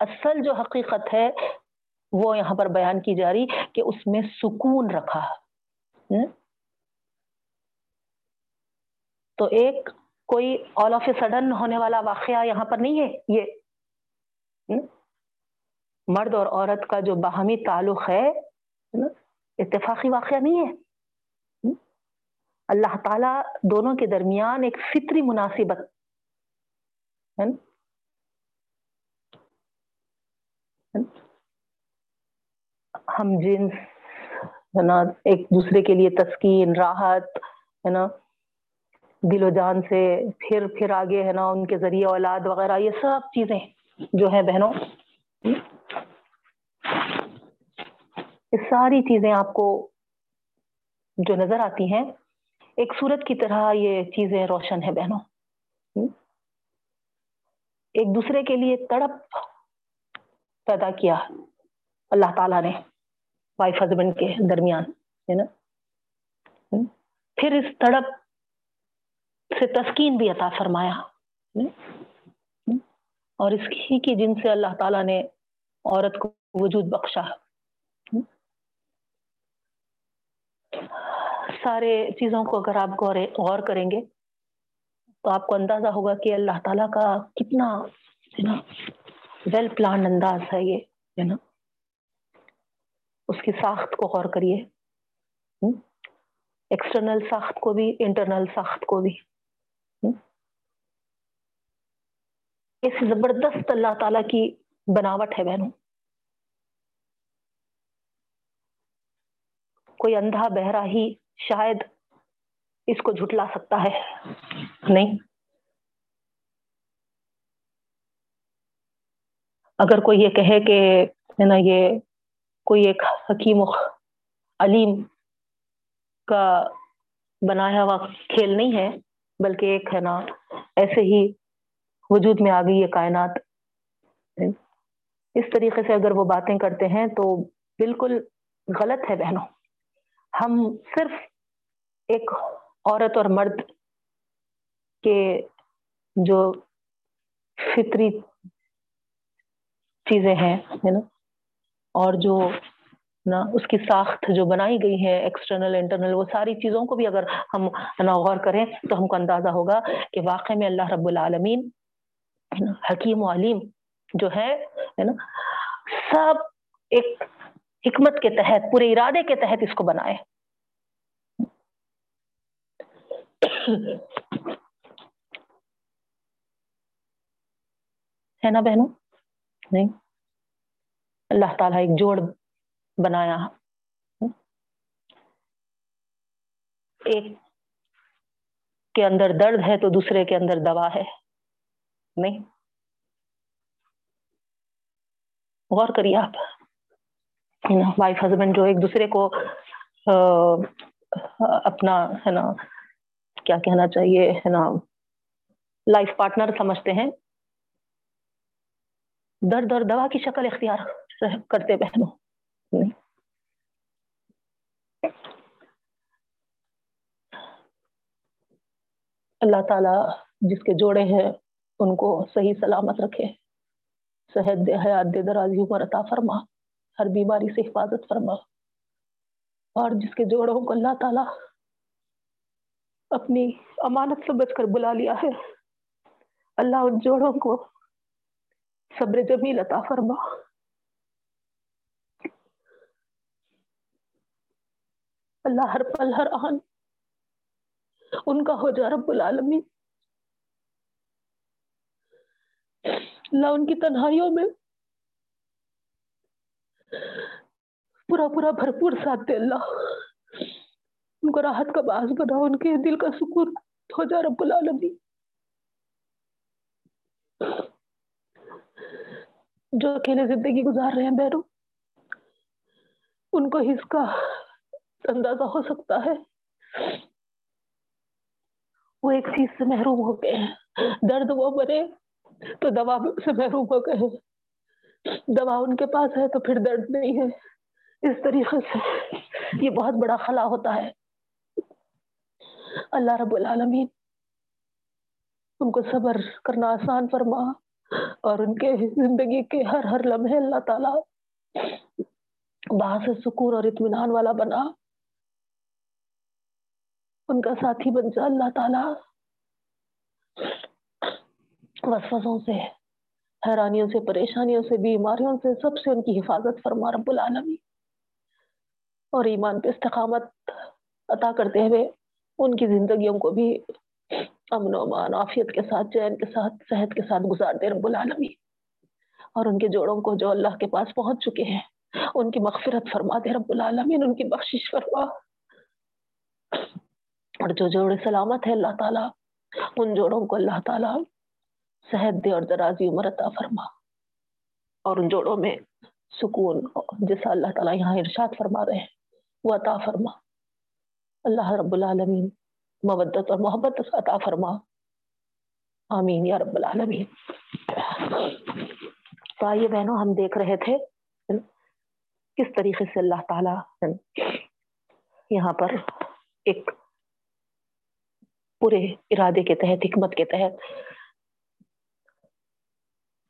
Speaker 1: اصل جو حقیقت ہے، وہ یہاں پر بیان کی جا رہی کہ اس میں سکون رکھا۔ تو ایک کوئی آل آف اے سڈن ہونے والا واقعہ یہاں پر نہیں ہے، یہ۔ مرد اور عورت کا جو باہمی تعلق ہے اتفاقی واقعہ نہیں ہے۔ اللہ تعالی دونوں کے درمیان ایک فطری مناسبت۔ ہم جنس ہے نا، ایک دوسرے کے لیے تسکین، راحت، ہے نا، دل و جان سے پھر پھر آگے، ہے نا، ان کے ذریعے اولاد وغیرہ، یہ سب چیزیں جو ہے بہنوں۔ یہ ساری چیزیں آپ کو جو نظر آتی ہیں، ایک صورت کی طرح یہ چیزیں روشن ہے بہنوں۔ ایک دوسرے کے لیے تڑپ پیدا کیا اللہ تعالیٰ نے۔ وائف ہسبینڈ کے درمیان ہے نا پھر اس تڑپ سے تسکین بھی عطا فرمایا اور اس کی کی جن سے اللہ تعالیٰ نے عورت کو وجود بخشا سارے چیزوں کو اگر آپ غور کریں گے تو آپ کو اندازہ ہوگا کہ اللہ تعالیٰ کا کتنا ویل پلانڈ انداز ہے یہ ہے نا اس کی ساخت کو غور کریے۔ ایکسٹرنل ساخت کو بھی انٹرنل ساخت کو بھی۔ اس زبردست اللہ تعالی کی بناوٹ ہے بہنوں۔ کوئی اندھا بہرا ہی شاید اس کو جھٹلا سکتا ہے۔ نہیں۔ اگر کوئی یہ کہے کہ ہے نا یہ کوئی ایک حکیم علیم کا بنایا ہوا کھیل نہیں ہے، بلکہ ایک ہے نا، ایسے ہی وجود میں آ گئی یہ کائنات۔ اس طریقے سے اگر وہ باتیں کرتے ہیں تو بالکل غلط ہے بہنوں۔ ہم صرف ایک عورت اور مرد کے جو فطری چیزیں ہیں، ہے نا اور جو نا اس کی ساخت جو بنائی گئی ہے ایکسٹرنل انٹرنل وہ ساری چیزوں کو بھی اگر ہم نا غور کریں تو ہم کو اندازہ ہوگا کہ واقع میں اللہ رب العالمین حکیم و علیم جو ہے نا، سب ایک حکمت کے تحت، پورے ارادے کے تحت اس کو بنائے ہے نا بہنوں؟ نہیں۔ اللہ تعالیٰ ایک جوڑ بنایا۔ ایک کے اندر درد ہے تو دوسرے کے اندر دوا ہے۔ نہیں۔ غور کریے آپ۔ وائف ہسبینڈ جو ایک دوسرے کو اپنا، ہے نا، کیا کہنا چاہیے، ہے نا لائف پارٹنر سمجھتے ہیں۔ درد اور دوا کی شکل اختیار کرتے بہنوں؟ اللہ تعالی جس کے جوڑے ہیں، ان کو صحیح سلامت رکھے۔ صحت دے، حیات دے درازی عمر عطا فرما۔ ہر بیماری سے حفاظت فرما۔ اور جس کے جوڑوں کو اللہ تعالی اپنی امانت سمجھ کر بلا لیا ہے، اللہ ان جوڑوں کو صبر جمیل عطا فرما۔ اللہ ہر پل، ہر آن۔ ان کا ہو جا رب العالمین۔ اللہ ان کی تنہائیوں میں پورا پورا بھرپور ساتھ دے اللہ۔ ان کو راحت کا باعث بنا ان کے دل کا سکون ہو جا رب العالمین۔ جو اکیلے زندگی گزار رہے ہیں بہنوں ان کو اس کا اندازہ ہو سکتا ہے۔ وہ ایک چیز سے محروم ہو گئے ہیں۔ درد وہ بنے تو دوا سے محروم ہو گئے ہیں۔ دوا ان کے پاس ہے تو پھر درد نہیں ہے۔ اس طریقے سے یہ بہت بڑا خلا ہوتا ہے۔ اللہ رب العالمین، ان کو صبر کرنا آسان فرما۔ اور ان کے زندگی کے ہر ہر لمحے اللہ تعالی باہر سے سکون اور اطمینان والا بنا۔ ان کا ساتھی بن جا اللہ تعالی۔ وسوسوں سے، حیرانیوں سے، پریشانیوں سے، بیماریوں سے سب سے ان کی حفاظت فرما رب العالمین۔ اور ایمان پہ استقامت عطا کرتے ہوئے ان کی زندگیوں کو بھی امن و امان، عافیت کے ساتھ چین کے ساتھ، صحت کے ساتھ گزار دے رب العالمین۔ اور ان کے جوڑوں کو جو اللہ کے پاس پہنچ چکے ہیں، ان کی مغفرت فرما دے، رب العالمین، ان کی بخشش فرما۔ اور جو جوڑے سلامت ہے اللہ تعالیٰ، ان جوڑوں کو اللہ تعالیٰ صحت دے اور درازی عمر عطا فرما۔ اور ان جوڑوں میں سکون، جیسا اللہ تعالیٰ یہاں ارشاد فرما رہے ہیں، وہ عطا فرما۔ اللہ رب العالمین مودت اور محبت عطا فرما۔ آمین، یا رب العالمین۔ تو آئیے بہنوں، ہم دیکھ رہے تھے کس طریقے سے اللہ تعالی یہاں پر ایک پورے ارادے کے تحت، حکمت کے تحت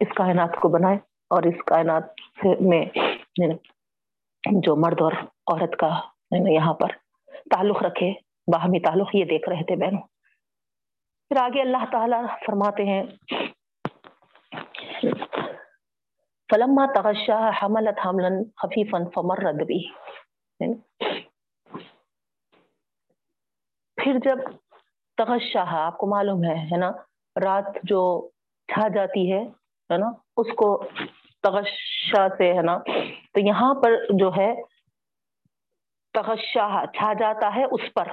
Speaker 1: اس کائنات کو بنائے اور اس کائنات میں یعنی جو مرد اور عورت کا یہاں پر تعلق رکھے۔ باہمی تعلق یہ دیکھ رہے تھے بہنوں۔ پھر آگے اللہ تعالی فرماتے ہیں، فلما تغشا حملت حملا خفیفا فمرت به۔ پھر جب تغشا آپ کو معلوم ہے ہے نا، رات جو چھا جاتی ہے ہے نا، اس کو تغشا سے، ہے نا، تو یہاں پر جو ہے تغشا چھا جاتا ہے اس پر۔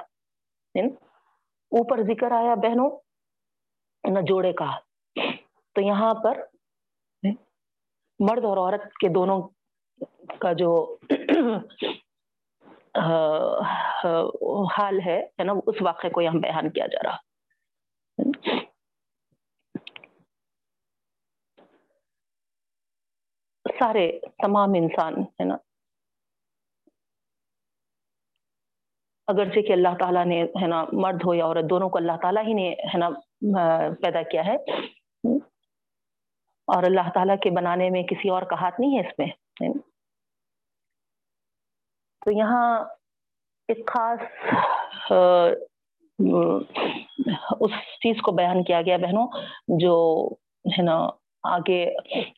Speaker 1: اوپر ذکر آیا بہنوں، نہ جوڑے کا۔ تو یہاں پر مرد اور عورت کے دونوں کا جو، حال ہے نا، اس واقعے کو یہاں بیان کیا جا رہا۔ سارے تمام انسان، ہے نا اگرچہ کہ اللہ تعالیٰ نے، ہے نا، مرد ہو یا عورت، دونوں کو اللہ تعالیٰ ہی نے، ہے نا پیدا کیا ہے۔ اور اللہ تعالیٰ کے بنانے میں کسی اور کا ہاتھ نہیں ہے اس میں۔ تو یہاں ایک خاص اس چیز کو بیان کیا گیا بہنوں، جو، ہے نا، آگے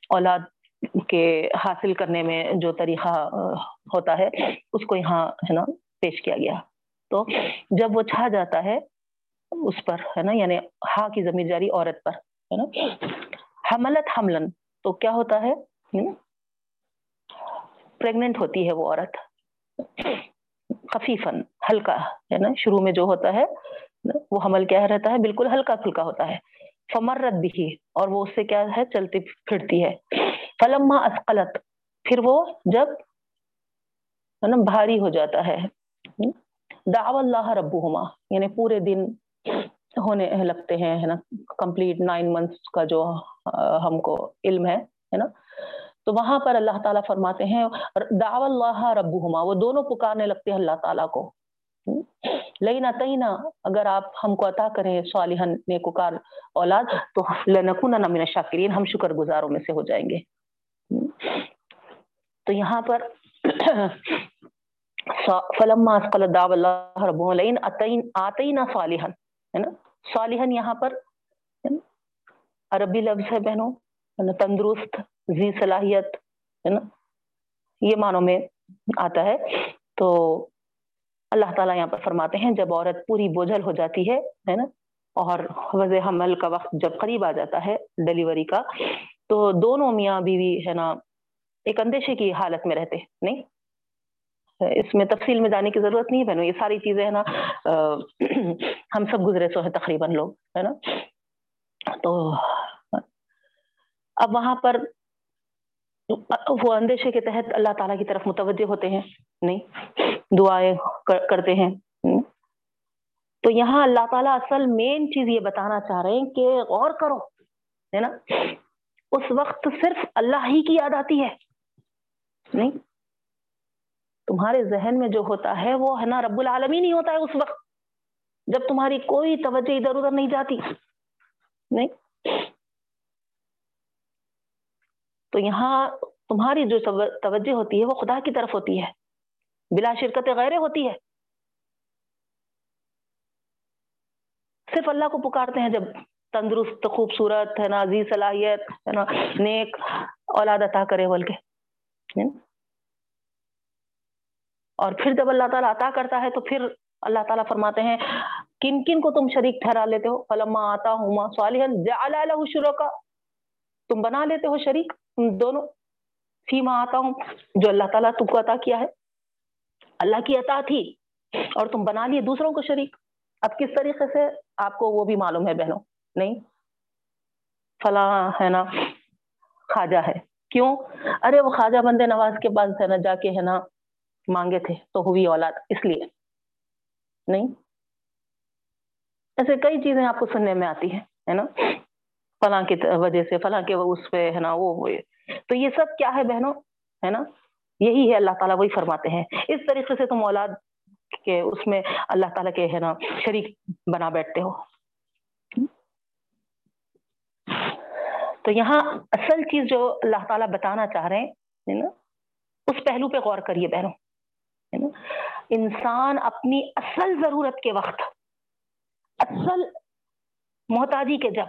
Speaker 1: اولاد کے حاصل کرنے میں جو طریقہ ہوتا ہے، اس کو یہاں، ہے نا، پیش کیا گیا۔ تو جب وہ چھا جاتا ہے اس پر، ہے نا یعنی ہا کی زمین جاری عورت پر، ہے نا۔ حملت حملن، تو کیا ہوتا ہے؟ پریگنٹ ہوتی ہے وہ عورت۔ خفیفن ہلکا، ہے نا۔ شروع میں جو ہوتا ہے، وہ حمل کیا رہتا ہے؟ بالکل ہلکا پھلکا ہوتا ہے۔ فمرت بھی، اور وہ اس سے کیا ہے؟ چلتی پھرتی ہے۔ فلما اسقلت پھر وہ جب، ہے نا، بھاری ہو جاتا ہے۔ دعو اللہ ربہما یعنی پورے دن ہونے لگتے ہیں، ہے نا؟ کمپلیٹ نائن منتھس کا جو ہم کو علم ہے ہے نا؟ تو وہاں پر اللہ تعالیٰ فرماتے ہیں دعو اللہ ربہما، وہ دونوں پکارنے لگتے ہیں اللہ تعالیٰ کو۔ لینا تینا، اگر آپ ہم کو عطا کریں صالحن نیکوکار اولاد، تو لنکوننا من الشاکرین، ہم شکر گزاروں میں سے ہو جائیں گے۔ تو یہاں پر فلما اسقل دعو اللہ ربہما لین آتینا صالحن ہے نا؟ صالحن یہاں پر عربی لفظ ہے بہنوں تندرست، ذی صلاحیت، ہے نا؟ یہ معنوں میں آتا ہے۔ تو اللہ تعالیٰ یہاں پر فرماتے ہیں، جب عورت پوری بوجھل ہو جاتی ہے ہے نا؟ اور وضع حمل کا وقت جب قریب آ جاتا ہے ڈلیوری کا، تو دونوں میاں بیوی، ہے نا، ایک اندیشے کی حالت میں رہتے، نہیں؟ اس میں تفصیل میں جانے کی ضرورت نہیں ہے بہنوں، یہ ساری چیزیں ہے نا ہم سب گزرے سو ہیں تقریباً لوگ، ہے نا؟ تو اب وہاں پر وہ اندیشے کے تحت اللہ تعالیٰ کی طرف متوجہ ہوتے ہیں، نہیں، دعائیں کرتے ہیں تو یہاں اللہ تعالیٰ اصل مین چیز یہ بتانا چاہ رہے ہیں کہ غور کرو، ہے نا؟ اس وقت صرف اللہ ہی کی یاد آتی ہے، نہیں؟ تمہارے ذہن میں جو ہوتا ہے وہ ہے نا رب العالمین ہی ہوتا ہے اس وقت۔ جب تمہاری کوئی توجہ ادھر ادھر نہیں جاتی۔ نہیں؟ تو یہاں تمہاری جو توجہ ہوتی ہے وہ خدا کی طرف ہوتی ہے۔ بلا شرکت غیر ہوتی ہے۔ صرف اللہ کو پکارتے ہیں جب تندرست، خوبصورت، ہے نا، عزیز، صلاحیت، ہے نا، نیک اولاد عطا کرے بول کے۔ اور پھر جب اللہ تعالیٰ عطا کرتا ہے تو پھر اللہ تعالیٰ فرماتے ہیں، کن کن کو تم شریک ٹھہرا لیتے ہو؟ فلما آتا ہوں صالحا جعل له شرکا تم بنا لیتے ہو شریک تم دونوں۔ فیما آتا ہوں جو اللہ تعالیٰ تم کو عطا کیا ہے۔ اللہ کی عطا تھی اور تم بنا لیے دوسروں کو شریک۔ اب کس طریقے سے؟ آپ کو وہ بھی معلوم ہے بہنوں۔ نہیں؟ فلاں ہے نا، خواجہ ہے۔ کیوں؟ ارے وہ خواجہ بندے نواز کے پاس ہے نا، جا کے ہے نا مانگے تھے تو ہوئی اولاد، اس لیے۔ نہیں؟ ایسے کئی چیزیں آپ کو سننے میں آتی ہیں، ہے نا؟ فلاں کی وجہ سے، فلاں کے اس پہ، ہے نا؟ وہ ہوئے تو یہ سب کیا ہے بہنوں؟ ہے نا؟ یہی ہے، اللہ تعالیٰ وہی فرماتے ہیں۔ اس طریقے سے تم اولاد کے اس میں اللہ تعالیٰ کے، ہے نا، شریک بنا بیٹھتے ہو۔ تو یہاں اصل چیز جو اللہ تعالیٰ بتانا چاہ رہے ہیں نا؟ اس پہلو پہ غور کریے بہنوں۔ انسان اپنی اصل ضرورت کے وقت، اصل محتاجی کے جب،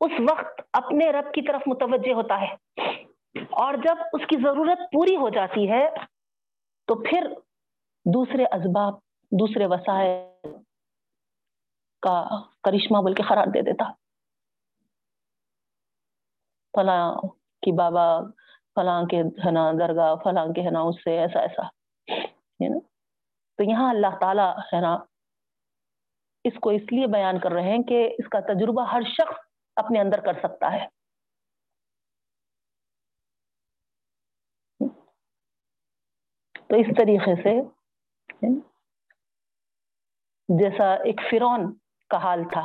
Speaker 1: اس وقت اپنے رب کی طرف متوجہ ہوتا ہے۔ اور جب اس کی ضرورت پوری ہو جاتی ہے، تو پھر دوسرے اسباب، دوسرے وسائل کا کرشمہ بول کے قرار دے دیتا۔ فلاں کی بابا فلاں کے ہے نا درگاہ، فلاں کے ہے نا اس سے، ایسا ایسا ہے نا تو یہاں اللہ تعالیٰ ہے نا، اس کو اس لیے بیان کر رہے ہیں کہ اس کا تجربہ ہر شخص اپنے اندر کر سکتا ہے۔ تو اس طریقے سے جیسا ایک فرون کا حال تھا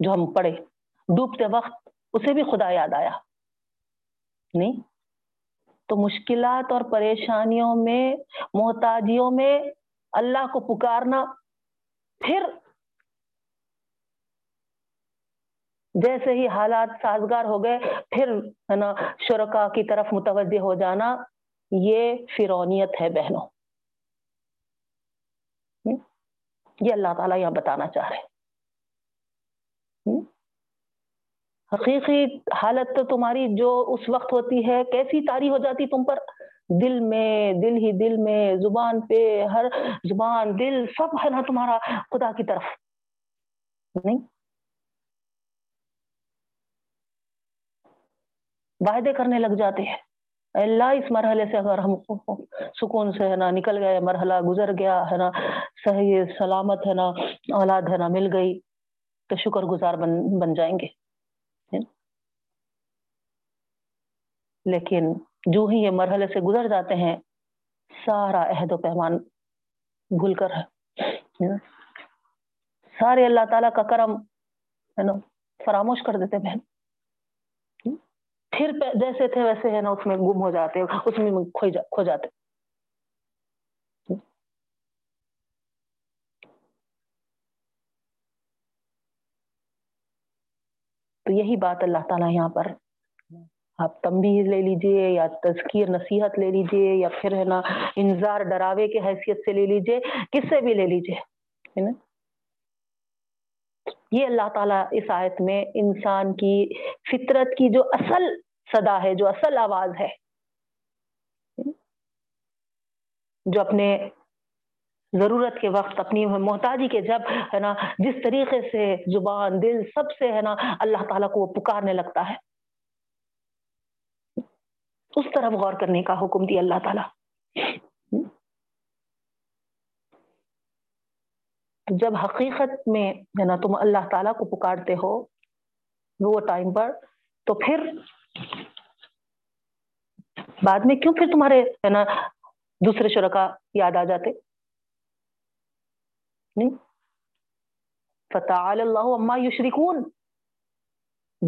Speaker 1: جو ہم پڑھے، ڈوبتے وقت اسے بھی خدا یاد آیا۔ نہیں؟ تو مشکلات اور پریشانیوں میں، محتاجیوں میں اللہ کو پکارنا پھر جیسے ہی حالات سازگار ہو گئے، پھر ہے نا شرکا کی طرف متوجہ ہو جانا، یہ فرونیت ہے بہنوں۔ یہ اللہ تعالیٰ یہاں بتانا چاہ رہے حقیقی حالت تو تمہاری جو اس وقت ہوتی ہے، کیسی تاری ہو جاتی تم پر؟ دل میں، دل ہی دل میں، زبان پہ ہر زبان، دل سب ہے نا تمہارا خدا کی طرف۔ نہیں؟ وعدے کرنے لگ جاتے ہیں۔ اللہ، اس مرحلے سے اگر ہم سکون سے ہے نا نکل گئے، مرحلہ گزر گیا ہے نا، صحیح، سلامت ہے نا، اولاد ہے نا، مل گئی، تو شکر گزار بن بن جائیں گے۔ لیکن جو ہی یہ مرحلے سے گزر جاتے ہیں، سارا عہد و پیمان بھول کر ہے۔ سارے اللہ تعالیٰ کا کرم، ہے نا، فراموش کر دیتے بہن۔ پھر جیسے تھے ویسے ہے نا، اس میں گم ہو جاتے، اس میں کھو جاتے۔ تو یہی بات اللہ تعالیٰ یہاں پر آپ تمبی لے لیجیے یا تذکیر نصیحت لے لیجیے یا پھر ہے نا انذار ڈراوے کے حیثیت سے لے لیجیے، کس سے بھی لے لیجیے یہ اللہ تعالیٰ اس آیت میں انسان کی فطرت کی جو اصل صدا ہے، جو اصل آواز ہے، جو اپنے ضرورت کے وقت، اپنی محتاجی کے جب ہے نا جس طریقے سے زبان، دل، سب سے ہے نا اللہ تعالیٰ کو وہ پکارنے لگتا ہے۔ اس طرف غور کرنے کا حکم دیا اللہ تعالیٰ۔ جب حقیقت میں ہے نا تم اللہ تعالیٰ کو پکارتے ہو وہ ٹائم پر، تو پھر بعد میں کیوں پھر تمہارے ہے نا دوسرے شرکا یاد آ جاتے؟ نہیں۔ فتح اللہ اما یشرکون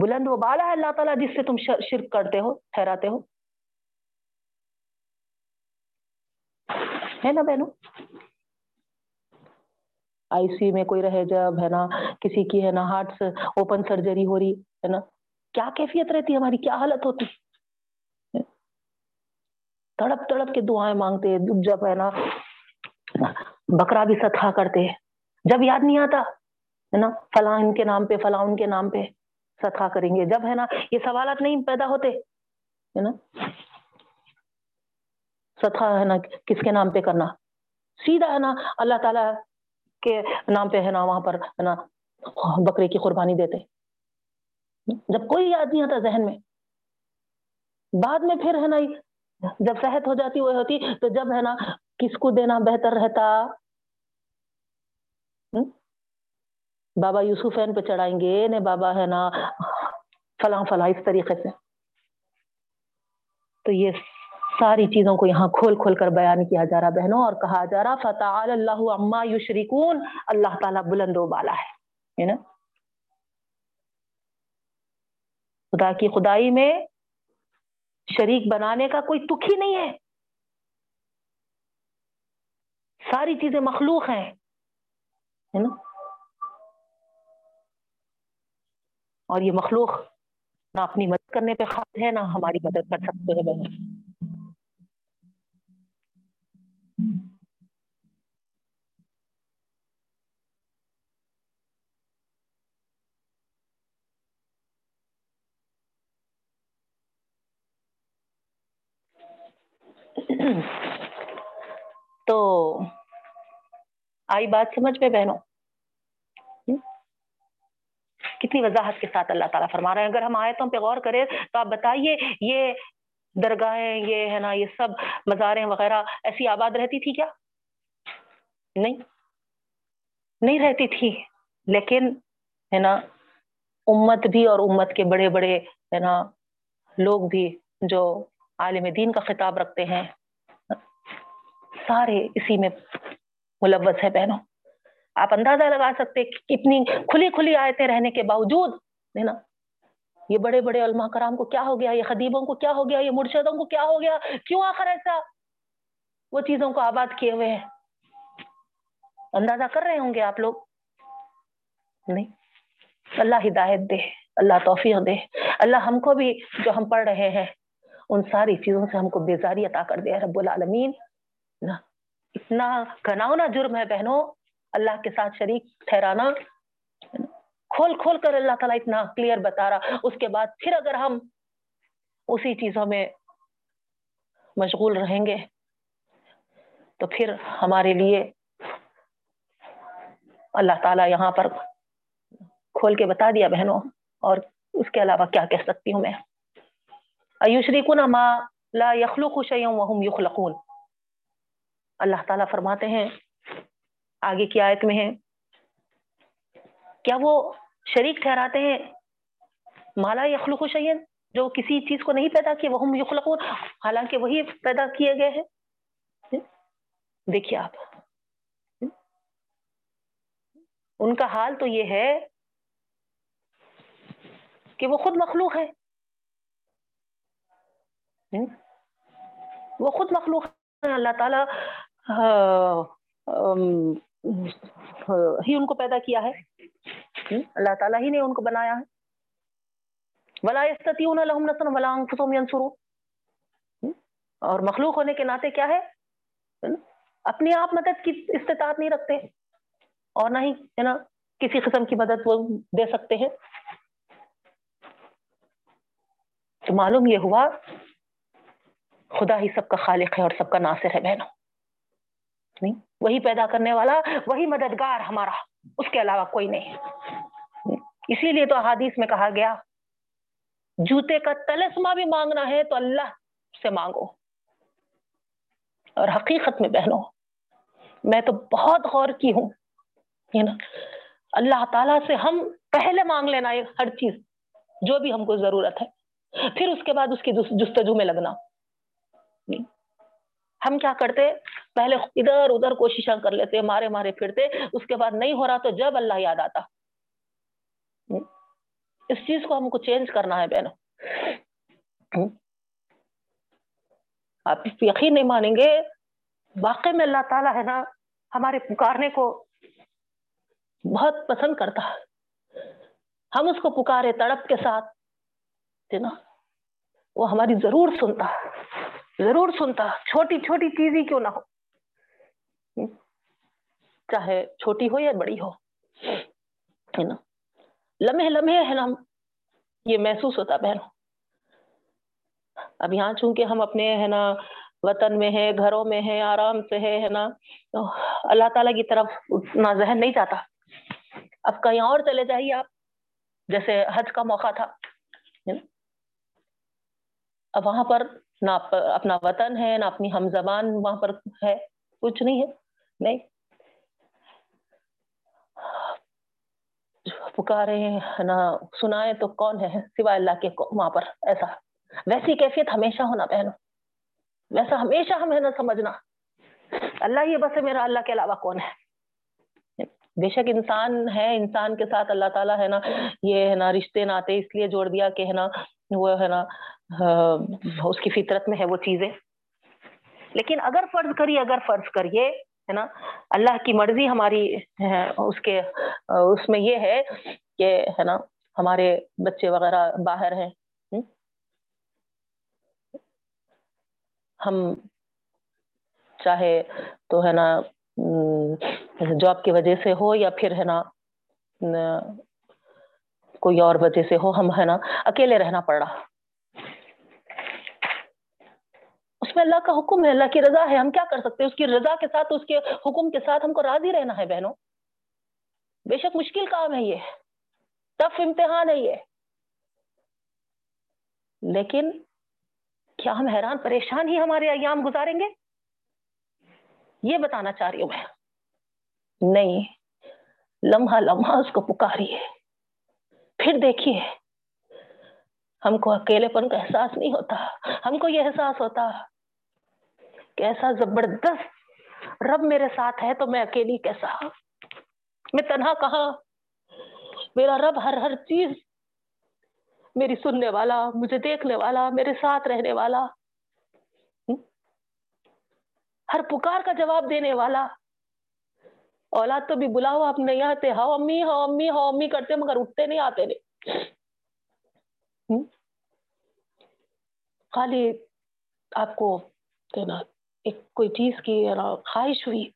Speaker 1: بلند و بالا ہے اللہ تعالیٰ جس سے تم شرک کرتے ہو، ٹھہراتے ہو۔ ہے نا بہنوں؟ آئی سی میں کوئی رہے جب، ہے نا، کسی کی، ہے نا ہارٹ اوپن سرجری ہو رہی، ہے نا، کیا کیفیت رہتی ہماری؟ کیا حالت ہوتی؟ تڑپ تڑپ کے دعائیں مانگتے، جب، ہے نا، بکرا بھی ستھا کرتے، جب یاد نہیں آتا، ہے نا، فلاں ان کے نام پہ، فلاں ان کے نام پہ ستھا کریں گے، جب، ہے نا، یہ سوالات نہیں پیدا ہوتے، ہے نا ستھا ہے نا، کس کے نام پہ کرنا؟ سیدھا ہے نا، اللہ تعالیٰ کے نام پہ ہے نا، وہاں پر ہے نا، بکرے کی قربانی دیتے۔ جب کوئی یاد نہیں آتا ذہن میں، بعد میں پھر ہے نا، جب صحت ہو جاتی، وہ ہوتی، تو جب ہے نا، کس کو دینا بہتر رہتا؟ بابا یوسفین پہ چڑھائیں گے، نے بابا ہے نا، فلاں فلاں، اس طریقے سے۔ تو یہ ساری چیزوں کو یہاں کھول کھول کر بیان کیا جا رہا بہنوں، اور کہا جا رہا فتح اللہ عما یشرکون اللہ تعالیٰ بلند و بالا ہے نا؟ خدا کی خدائی میں شریک بنانے کا کوئی تک ہی نہیں ہے۔ ساری چیزیں مخلوق ہیں نا؟ اور یہ مخلوق نہ اپنی مدد کرنے پہ خاص ہے، نہ ہماری مدد کر سکتے ہیں۔ بہن تو آئی بات سمجھ پہ بہنوں۔ کتنی وضاحت کے ساتھ اللہ تعالیٰ فرما رہے ہیں اگر ہم آیتوں پہ غور کریں تو آپ بتائیے، یہ درگاہیں، یہ ہے نا، یہ سب مزاریں وغیرہ ایسی آباد رہتی تھی کیا؟ نہیں۔ نہیں رہتی تھی۔ لیکن ہے نا، امت بھی اور امت کے بڑے بڑے ہے نا، لوگ بھی جو عالم دین کا خطاب رکھتے ہیں۔ سارے اسی میں ملوث ہے بہنوں۔ آپ اندازہ لگا سکتے کتنی کھلی کھلی آیتیں رہنے کے باوجود، ہے نا، یہ بڑے بڑے علماء کرام کو کیا ہو گیا؟ یہ خدیبوں کو کیا ہو گیا؟ یہ مرشدوں کو کیا ہو گیا؟ کیوں آخر ایسا؟ وہ چیزوں کو آباد کیے ہوئے ہیں۔ اندازہ کر رہے ہوں گے آپ لوگ؟ نہیں۔ اللہ ہدایت دے، اللہ توفیق دے۔ اللہ ہم کو بھی جو ہم پڑھ رہے ہیں ان ساری چیزوں سے ہم کو بیزاری عطا کر دے رب العالمین۔ اتنا گناؤنا جرم ہے بہنوں، اللہ کے ساتھ شریک ٹھہرانا۔ کھول کھول کر اللہ تعالیٰ اتنا کلیئر بتا رہا۔ اس کے بعد پھر اگر ہم اسی چیزوں میں مشغول رہیں گے، تو پھر ہمارے لیے اللہ تعالیٰ یہاں پر کھول کے بتا دیا بہنوں۔ اور اس کے علاوہ کیا کہہ سکتی ہوں میں؟ ایوشریکن ما لا یخلق شیئا وهم یخلقون اللہ تعالیٰ فرماتے ہیں، آگے کی آیت میں ہے۔ کیا وہ شریک ٹھہراتے ہیں؟ مالا یخلق شیئن، جو کسی چیز کو نہیں پیدا کیے وہ یخلقون۔ حالانکہ وہی پیدا کیے گئے ہیں۔ دیکھیے آپ۔ ان کا حال تو یہ ہے کہ وہ خود مخلوق ہے۔ وہ خود مخلوق ہے اللہ تعالی ہی ان کو پیدا کیا ہے؟ اللہ تعالیٰ ہی نے ان کو بنایا ہے۔ ولا لهم نصر ولا انفسهم ينصرون۔ اور مخلوق ہونے کے ناطے کیا ہے؟ اپنی آپ مدد کی استطاعت نہیں رکھتے۔ اور نہ ہی، ہے نا، کسی قسم کی مدد وہ دے سکتے ہیں۔ تو معلوم یہ ہوا خدا ہی سب کا خالق ہے اور سب کا ناصر ہے بہنوں۔ نہیں، وہی پیدا کرنے والا، وہی مددگار ہمارا، اس کے علاوہ کوئی نہیں۔ اسی لیے تو احادیث میں کہا گیا، جوتے کا تلسمہ بھی مانگنا ہے تو اللہ سے مانگو۔ اور حقیقت میں بہنوں، میں تو بہت غور کی ہوں نا؟ اللہ تعالیٰ سے ہم پہلے مانگ لینا ہر چیز، جو بھی ہم کو ضرورت ہے۔ پھر اس کے بعد اس کی جستجو میں لگنا۔ ہم کیا کرتے؟ پہلے ادھر ادھر کوششیں کر لیتے، مارے مارے پھرتے۔ اس کے بعد نہیں ہو رہا تو جب اللہ یاد آتا۔ اس چیز کو ہم کو چینج کرنا ہے بہنوں۔ آپ یقین نہیں مانیں گے واقع میں اللہ تعالیٰ ہے نا، ہمارے پکارنے کو بہت پسند کرتا۔ ہے ہم اس کو پکارے تڑپ کے ساتھ نا؟ وہ ہماری ضرور سنتا۔ ضرور سنتا، چھوٹی چھوٹی چیز ہی کیوں نہ ہو؟ چاہے چھوٹی ہو یا بڑی ہو، ہے نا؟ لمحے لمحے ہے نا یہ محسوس ہوتا بہنوں اب یہاں چونکہ ہم اپنے، ہے نا، وطن میں ہے گھروں میں ہے آرام سے ہے نا اللہ تعالیٰ کی طرف اتنا ذہن نہیں جاتا اب کہیں اور چلے جائیے آپ، جیسے حج کا موقع تھا اب وہاں پر نہ اپنا وطن ہے، نہ اپنی ہم زبان وہاں پر ہے، کچھ نہیں ہے، نہیں۔ پکارے نہ سنائے تو کون ہے، سوائے اللہ کے وہاں پر، ایسا۔ ویسی کیفیت ہمیشہ ہونا بہنوں۔ ویسا ہمیشہ ہمیں نہ سمجھنا۔ اللہ یہ بس ہے، میرا اللہ کے علاوہ کون ہے؟ بے شک انسان ہے، انسان کے ساتھ اللہ تعالیٰ ہے نا، یہ ہے نا، رشتے ناتے اس لیے جوڑ دیا کہ ہے نا، وہ ہے نا اس کی فطرت میں ہے وہ چیزیں۔ لیکن اگر فرض کریے، اگر فرض کریے، ہے نا، اللہ کی مرضی ہماری اس کے اس میں یہ ہے کہ، ہے نا، ہمارے بچے وغیرہ باہر ہیں۔ ہم چاہے تو، ہے نا جاب کی وجہ سے ہو یا پھر، ہے نا، کوئی اور وجہ سے ہو، ہم، ہے نا، اکیلے رہنا پڑ رہا۔ اس میں اللہ کا حکم ہے، اللہ کی رضا ہے، ہم کیا کر سکتے ہیں؟ اس کی رضا کے ساتھ، اس کے حکم کے ساتھ ہم کو راضی رہنا ہے بہنوں۔ بے شک مشکل کام ہے یہ۔ ٹف امتحان ہے یہ۔ لیکن کیا ہم حیران پریشان ہی ہمارے ایام گزاریں گے؟ یہ بتانا چاہ رہی ہوں میں۔ نہیں، لمحہ لمحہ اس کو پکاری ہے۔ پھر دیکھیے، ہم کو اکیلے پن کا احساس نہیں ہوتا۔ ہم کو یہ احساس ہوتا۔ کہ ایسا زبردست رب میرے ساتھ ہے تو میں اکیلی کیسا؟ میں تنہا کہاں؟ میرا رب ہر ہر چیز میری سننے والا، مجھے دیکھنے والا، میرے ساتھ رہنے والا۔ ہر پکار کا جواب دینے والا۔ اولاد تو بھی بلاؤ آپ نہیں آتے۔ ہاؤ امی ہاؤ امی ہاؤ امی کرتے مگر اٹھتے نہیں، آتے نہیں۔ خالی آپ کو ایک کوئی چیز کی یعنی خواہش ہوئی۔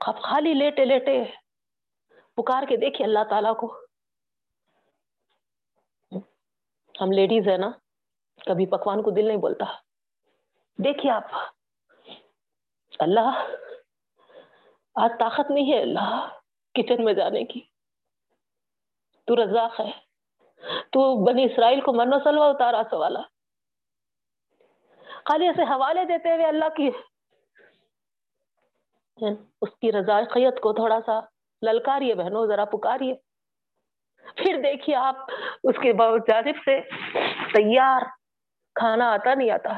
Speaker 1: خالی لیٹے لیٹے پکار کے دیکھیے اللہ تعالیٰ کو۔ ہم لیڈیز ہے نا، کبھی پکوان کو دل نہیں بولتا۔ دیکھیے آپ۔ اللہ، آج طاقت نہیں ہے اللہ کچن میں جانے کی۔ تو رزاق ہے۔ تو بنی اسرائیل کو منو سلوا اتارا سوالا۔ خالی ایسے حوالے دیتے ہوئے اللہ کی اس کی رضاقیت کو تھوڑا سا للکاریے بہنوں، ذرا پکاریے۔ پھر دیکھیے آپ اس کے جانب سے تیار کھانا آتا نہیں آتا۔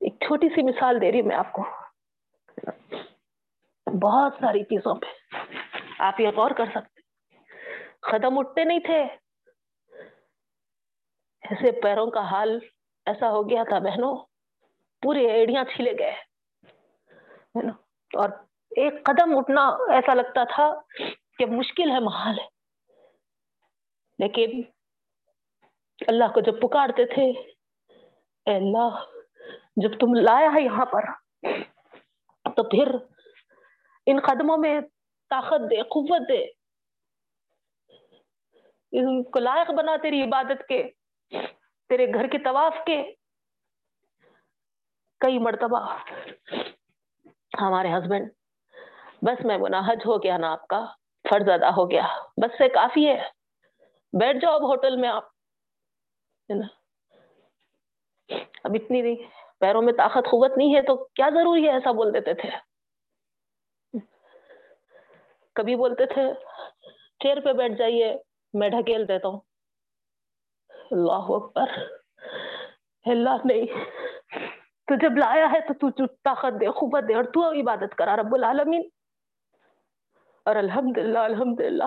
Speaker 1: ایک چھوٹی سی مثال دے رہی ہوں میں آپ کو۔ بہت ساری چیزوں پہ آپ یہ غور کر سکتے۔ قدم اٹھتے نہیں تھے۔ ایسے پیروں کا حال ایسا ہو گیا تھا بہنوں، پورے ایڑیاں چھلے گئے اور ایک قدم اٹھنا ایسا لگتا تھا کہ مشکل ہے، محال ہے۔ لیکن اللہ کو جب پکارتے تھے، اے اللہ، جب تم لایا ہے یہاں پر، تو پھر ان قدموں میں طاقت دے، قوت دے۔ ان کو لائق بنا تیری عبادت کے۔ تیرے گھر کے طواف کے کئی مرتبہ ہمارے ہسبینڈ بس میں گنا حج ہو گیا نا آپ کا، فرض ادا ہو گیا۔ بس سے کافی ہے۔ بیٹھ جاؤ اب ہوٹل میں آپ۔ نا؟ اب اتنی نہیں پیروں میں طاقت، قوت نہیں ہے تو کیا ضروری ہے ایسا بول دیتے تھے؟ کبھی بولتے تھے، چیئر پہ بیٹھ جائیے، میں ڈھکیل دیتا ہوں۔ اللہ اکبر۔ اللہ نہیں تو جب لایا ہے تو تو طاقت دے خوبت دے اور تو عبادت کرا رب العالمین۔ اور الحمد للہ الحمد للہ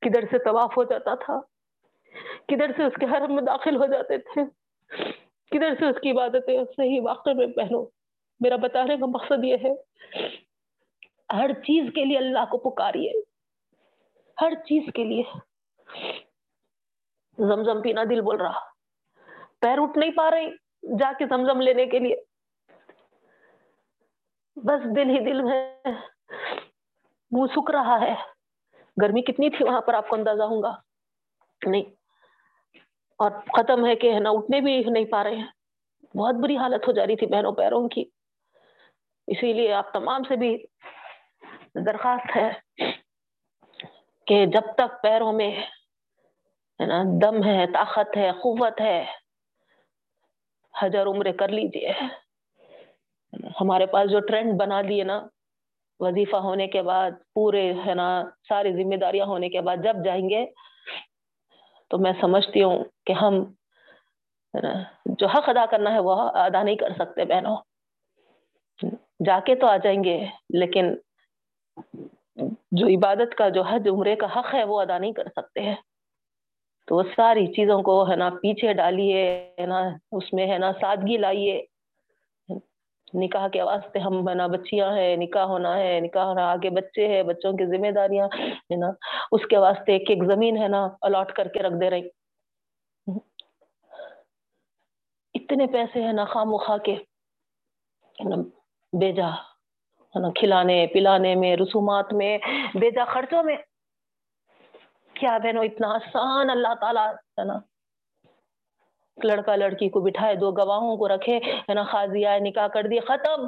Speaker 1: کدھر سے طواف ہو جاتا تھا؟ کدھر سے اس کے حرم میں داخل ہو جاتے تھے؟ کدھر سے اس کی عبادتیں صحیح واقع میں پہنو؟ میرا بتانے کا مقصد یہ ہے، ہر چیز کے لیے اللہ کو پکاریے۔ ہر چیز کے لیے۔ زمزم پینا دل بول رہا۔ پیر اٹھ نہیں پا رہی، جا کے زمزم لینے کے لیے۔ بس دل ہی دل میں منہ سک رہا ہے۔ گرمی کتنی تھی وہاں پر، آپ کو اندازہ ہوں گا؟ نہیں۔ اور ختم ہے کہ ہے نا، اٹھنے بھی نہیں پا رہے ہیں۔ بہت بری حالت ہو جا رہی تھی بہنوں پیروں کی۔ اسی لیے آپ تمام سے بھی درخواست ہے کہ جب تک پیروں میں ہے نا؟ دم ہے، طاقت ہے، قوت ہے۔ ہزار عمرے کر لیجیے ہمارے پاس جو ٹرینڈ بنا دیے نا، وظیفہ ہونے کے بعد، پورے ہے نا، ساری ذمہ داریاں ہونے کے بعد جب جائیں گے، تو میں سمجھتی ہوں کہ ہم جو حق ادا کرنا ہے وہ ادا نہیں کر سکتے بہنوں۔ جا کے تو آ جائیں گے، لیکن جو عبادت کا، جو حج عمرے کا حق ہے، وہ ادا نہیں کر سکتے۔ ہیں تو وہ ساری چیزوں کو ہے نا پیچھے ڈالیے، ہے نا، اس میں ہے نا سادگی لائیے۔ نکاح کے واسطے ہم ہے نا بچیاں ہیں، نکاح ہونا ہے، نکاح ہونا، آگے بچے ہیں، بچوں کی ذمہ داریاں، ہے نا۔ اس کے واسطے ایک ایک زمین ہے نا الاٹ کر کے رکھ دے رہی۔ اتنے پیسے ہیں نا خام خواہ کے۔ بیجا، ہے نا، کھلانے، پلانے میں، رسومات میں، بیجا خرچوں میں۔ کیا بہنوں، اتنا آسان، اللہ تعالیٰ ہے نا؟ لڑکا لڑکی کو بٹھائے، دو گواہوں کو رکھے، ہے نا خاضی آئے، نکاح کر دیے، ختم۔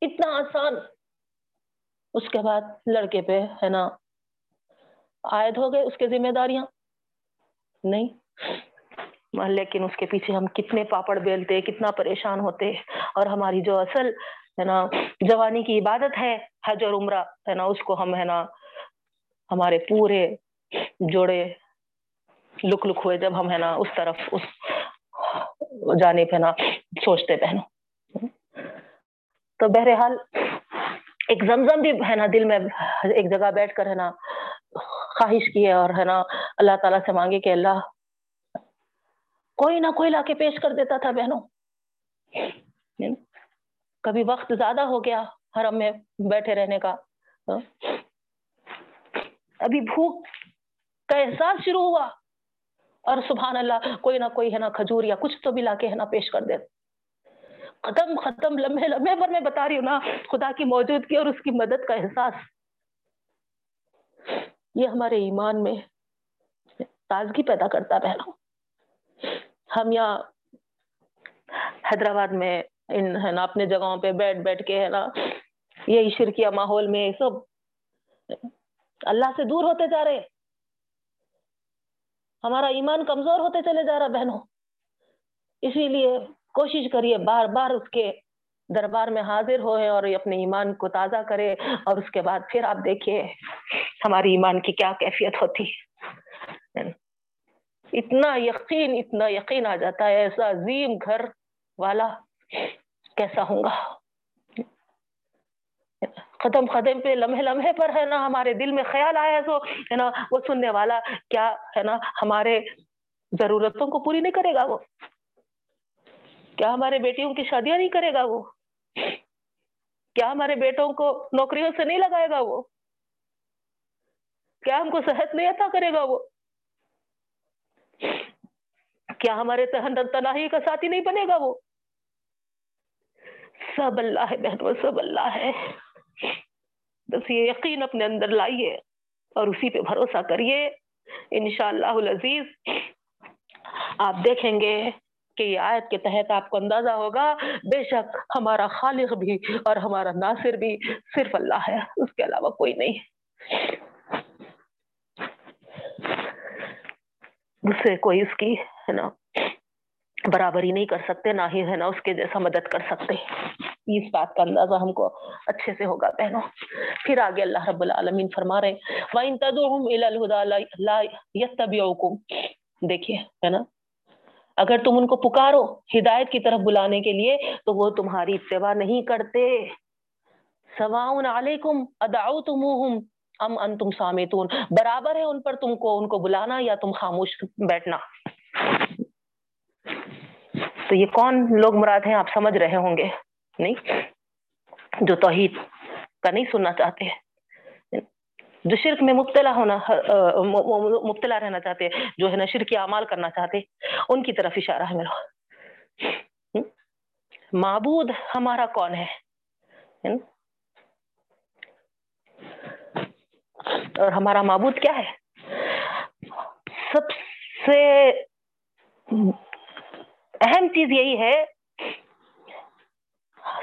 Speaker 1: اتنا آسان۔ اس کے بعد لڑکے پہ، ہے نا، عائد ہو گئے اس کے ذمہ داریاں۔ نہیں۔ لیکن اس کے پیچھے ہم کتنے پاپڑ بیلتے، کتنا پریشان ہوتے۔ اور ہماری جو اصل، ہے نا، جوانی کی عبادت ہے، حج اور عمرہ، ہے نا، اس کو ہم، ہے نا، ہمارے پورے جوڑے لک لک ہوئے جب ہم ہے نا اس طرف، اس جانے پہ نا سوچتے پہنو تو بہرحال ایک زمزم بھی ہے نا دل میں ایک جگہ بیٹھ کر ہے نا خواہش کی ہے اور ہے نا اللہ تعالیٰ سے مانگے کہ اللہ کوئی نہ کوئی لا کے پیش کر دیتا تھا بہنوں۔ کبھی وقت زیادہ ہو گیا حرم میں بیٹھے رہنے کا۔ ابھی بھوک کا احساس شروع ہوا۔ اور سبحان اللہ، کوئی نہ کوئی ہے نا کھجور یا کچھ تو بھی لا کے ہے نا پیش کر دے۔ ختم ختم لمحے لمحے پر میں بتا رہی ہوں نا خدا کی موجودگی اور اس کی مدد کا احساس۔ یہ ہمارے ایمان میں تازگی پیدا کرتا بہنوں۔ ہم یہاں حیدرآباد میں ان ہے نا اپنے جگہوں پہ بیٹھ بیٹھ کے ہے نا یہی شرکیہ ماحول میں سب اللہ سے دور ہوتے جا رہے۔ ہمارا ایمان کمزور ہوتے چلے جا رہا بہنوں۔ اسی لیے کوشش کریے بار بار اس کے دربار میں حاضر ہوئے اور اپنے ایمان کو تازہ کرے اور اس کے بعد پھر آپ دیکھیے ہماری ایمان کی کیا کیفیت ہوتی۔ اتنا یقین اتنا یقین آ جاتا ہے، ایسا عظیم گھر والا کیسا ہوں گا؟ قدم قدم پہ لمحے لمحے پر ہے نا ہمارے دل میں خیال آیا تو، ہے نا، وہ سننے والا کیا، ہے نا، ہمارے ضرورتوں کو پوری نہیں کرے گا وہ؟ کیا ہمارے بیٹیوں کی شادیاں نہیں کرے گا وہ؟ کیا ہمارے بیٹوں کو نوکریوں سے نہیں لگائے گا وہ؟ کیا ہم کو صحت نہیں عطا کرے گا وہ؟ کیا ہمارے تہن تناہی کا ساتھی نہیں بنے گا وہ؟ سب اللہ ہے بہنوں سب اللہ ہے۔ بس یہ یقین اپنے اندر لائیے اور اسی پہ بھروسہ کریے۔ انشاءاللہ العزیز، آپ دیکھیں گے کہ یہ آیت کے تحت آپ کو اندازہ ہوگا، بے شک ہمارا خالق بھی اور ہمارا ناصر بھی صرف اللہ ہے، اس کے علاوہ کوئی نہیں۔ اس سے کوئی اس کی، ہے نا، برابری نہیں کر سکتے، نہ ہی، ہے نا، اس کے جیسا مدد کر سکتے۔ اس بات کا اندازہ ہم کو اچھے سے ہوگا بہنوں۔ پھر آگے اللہ رب العالمین فرما رہے وَإِن تَدُعُهُمْ إِلَى الْهُدَى لَا يَتَّبِعُكُمْ دیکھیے، ہے نا؟ اگر تم ان کو پکارو ہدایت کی طرف بلانے کے لیے، تو وہ تمہاری اتباع نہیں کرتے۔ سواؤن علیکم ادعوتموہم ام انتم سامتون۔ برابر ہے ان پر تم کو ان کو بلانا یا تم خاموش بیٹھنا۔ تو یہ کون لوگ مراد ہیں؟ آپ سمجھ رہے ہوں گے۔ نہیں، جو توحید کا نہیں سننا چاہتے، جو شرک میں مبتلا ہونا، مبتلا رہنا چاہتے، جو ہے نا شرک اعمال کرنا چاہتے، ان کی طرف اشارہ ہے میرا معبود ہمارا کون ہے؟ اور ہمارا معبود کیا ہے؟ سب سے اہم چیز یہی ہے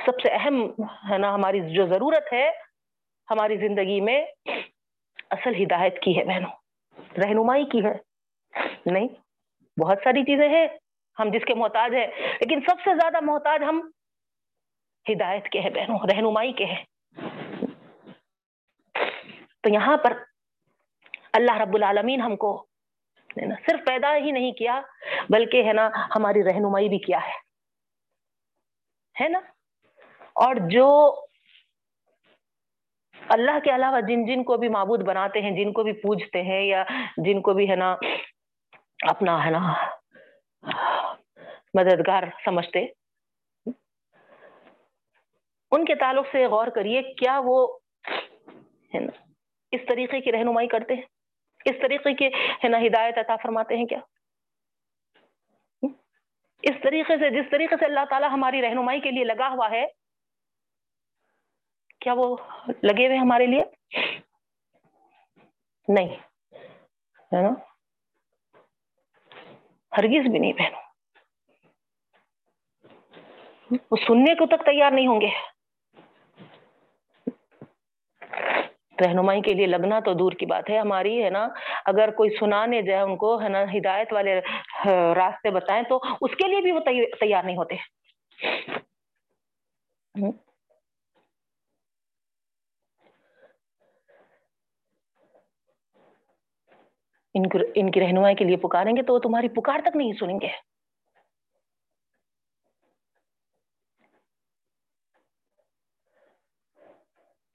Speaker 1: سب سے اہم ہے نا ہماری جو ضرورت ہے ہماری زندگی میں اصل ہدایت کی ہے بہنوں، رہنمائی کی ہے۔ نہیں، بہت ساری چیزیں ہیں ہم جس کے محتاج ہیں، لیکن سب سے زیادہ محتاج ہم ہدایت کے ہیں بہنوں، رہنمائی کے ہیں۔ تو یہاں پر اللہ رب العالمین ہم کو صرف پیدا ہی نہیں کیا، بلکہ ہے نا ہماری رہنمائی بھی کیا ہے نا؟ اور جو اللہ کے علاوہ جن جن کو بھی معبود بناتے ہیں، جن کو بھی پوجتے ہیں یا جن کو بھی ہے نا اپنا ہے نا مددگار سمجھتے، ان کے تعلق سے غور کریے کیا وہ ہے نا اس طریقے کی رہنمائی کرتے ہیں؟ اس طریقے کے ہے نا ہدایت عطا فرماتے ہیں کیا؟ اس طریقے سے، جس طریقے سے اللہ تعالیٰ ہماری رہنمائی کے لیے لگا ہوا ہے کیا وہ لگے ہوئے ہمارے لیے؟ نہیں، ہے نا؟ ہرگز بھی نہیں بہنوں۔ وہ سننے کو تک تیار نہیں ہوں گے۔ رہنمائی کے لیے لگنا تو دور کی بات ہے، ہماری، ہے نا؟ اگر کوئی سنانے جائے ان کو، ہے نا؟ ہدایت والے راستے بتائیں تو اس کے لیے بھی وہ تیار نہیں ہوتے۔ ان کی رہنمائی کے لیے پکاریں گے تو وہ تمہاری پکار تک نہیں سنیں گے۔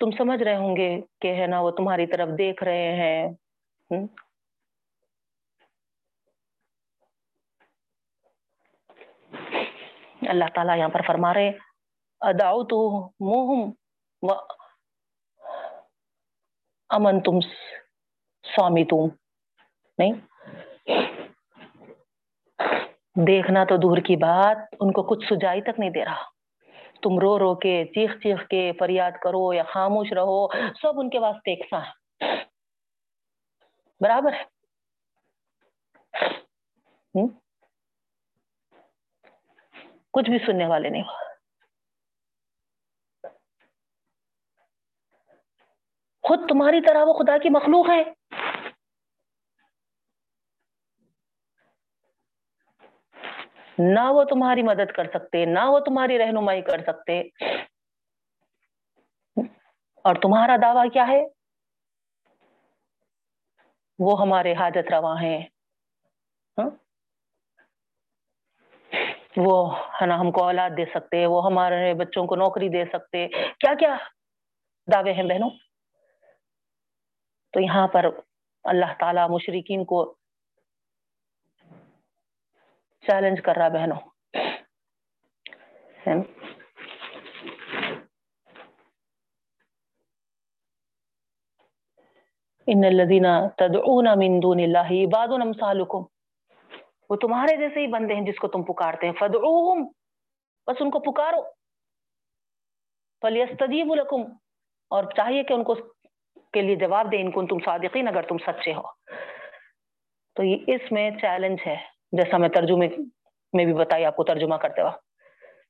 Speaker 1: تم سمجھ رہے ہوں گے کہ ہے نا وہ تمہاری طرف دیکھ رہے ہیں۔ اللہ تعالیٰ یہاں پر فرما رہے اداؤ تو موہم امن تم سوامی تم نہیں۔ دیکھنا تو دور کی بات، ان کو کچھ سجائی تک نہیں دے رہا۔ تم رو رو کے، چیخ چیخ کے، فریاد کرو یا خاموش رہو، سب ان کے واسطے ایک ہے برابر ہے۔ کچھ بھی سننے والے نہیں۔ ہو خود تمہاری طرح وہ خدا کی مخلوق ہے۔ نہ وہ تمہاری مدد کر سکتے، نہ وہ تمہاری رہنمائی کر سکتے۔ اور تمہارا دعویٰ کیا ہے؟ وہ ہمارے حاجت رواں ہیں۔ ہاں؟ وہ ہے نا ہم کو اولاد دے سکتے، وہ ہمارے بچوں کو نوکری دے سکتے۔ کیا کیا دعوے ہیں بہنوں؟ تو یہاں پر اللہ تعالی مشرقین کو چیلنج کر رہا بہنوں ان الذين تدعون من دون الله عباد امثالكم وہ تمہارے جیسے ہی بندے ہیں جس کو تم پکارتے ہیں فدعوهم بس ان کو پکارو فلیستجیبوا لكم اور چاہیے کہ ان کو کے لیے جواب دیں ان کو تم صادقین اگر تم سچے ہو تو یہ اس میں چیلنج ہے جیسا میں ترجمے میں بھی بتائی آپ کو ترجمہ کرتے وقت۔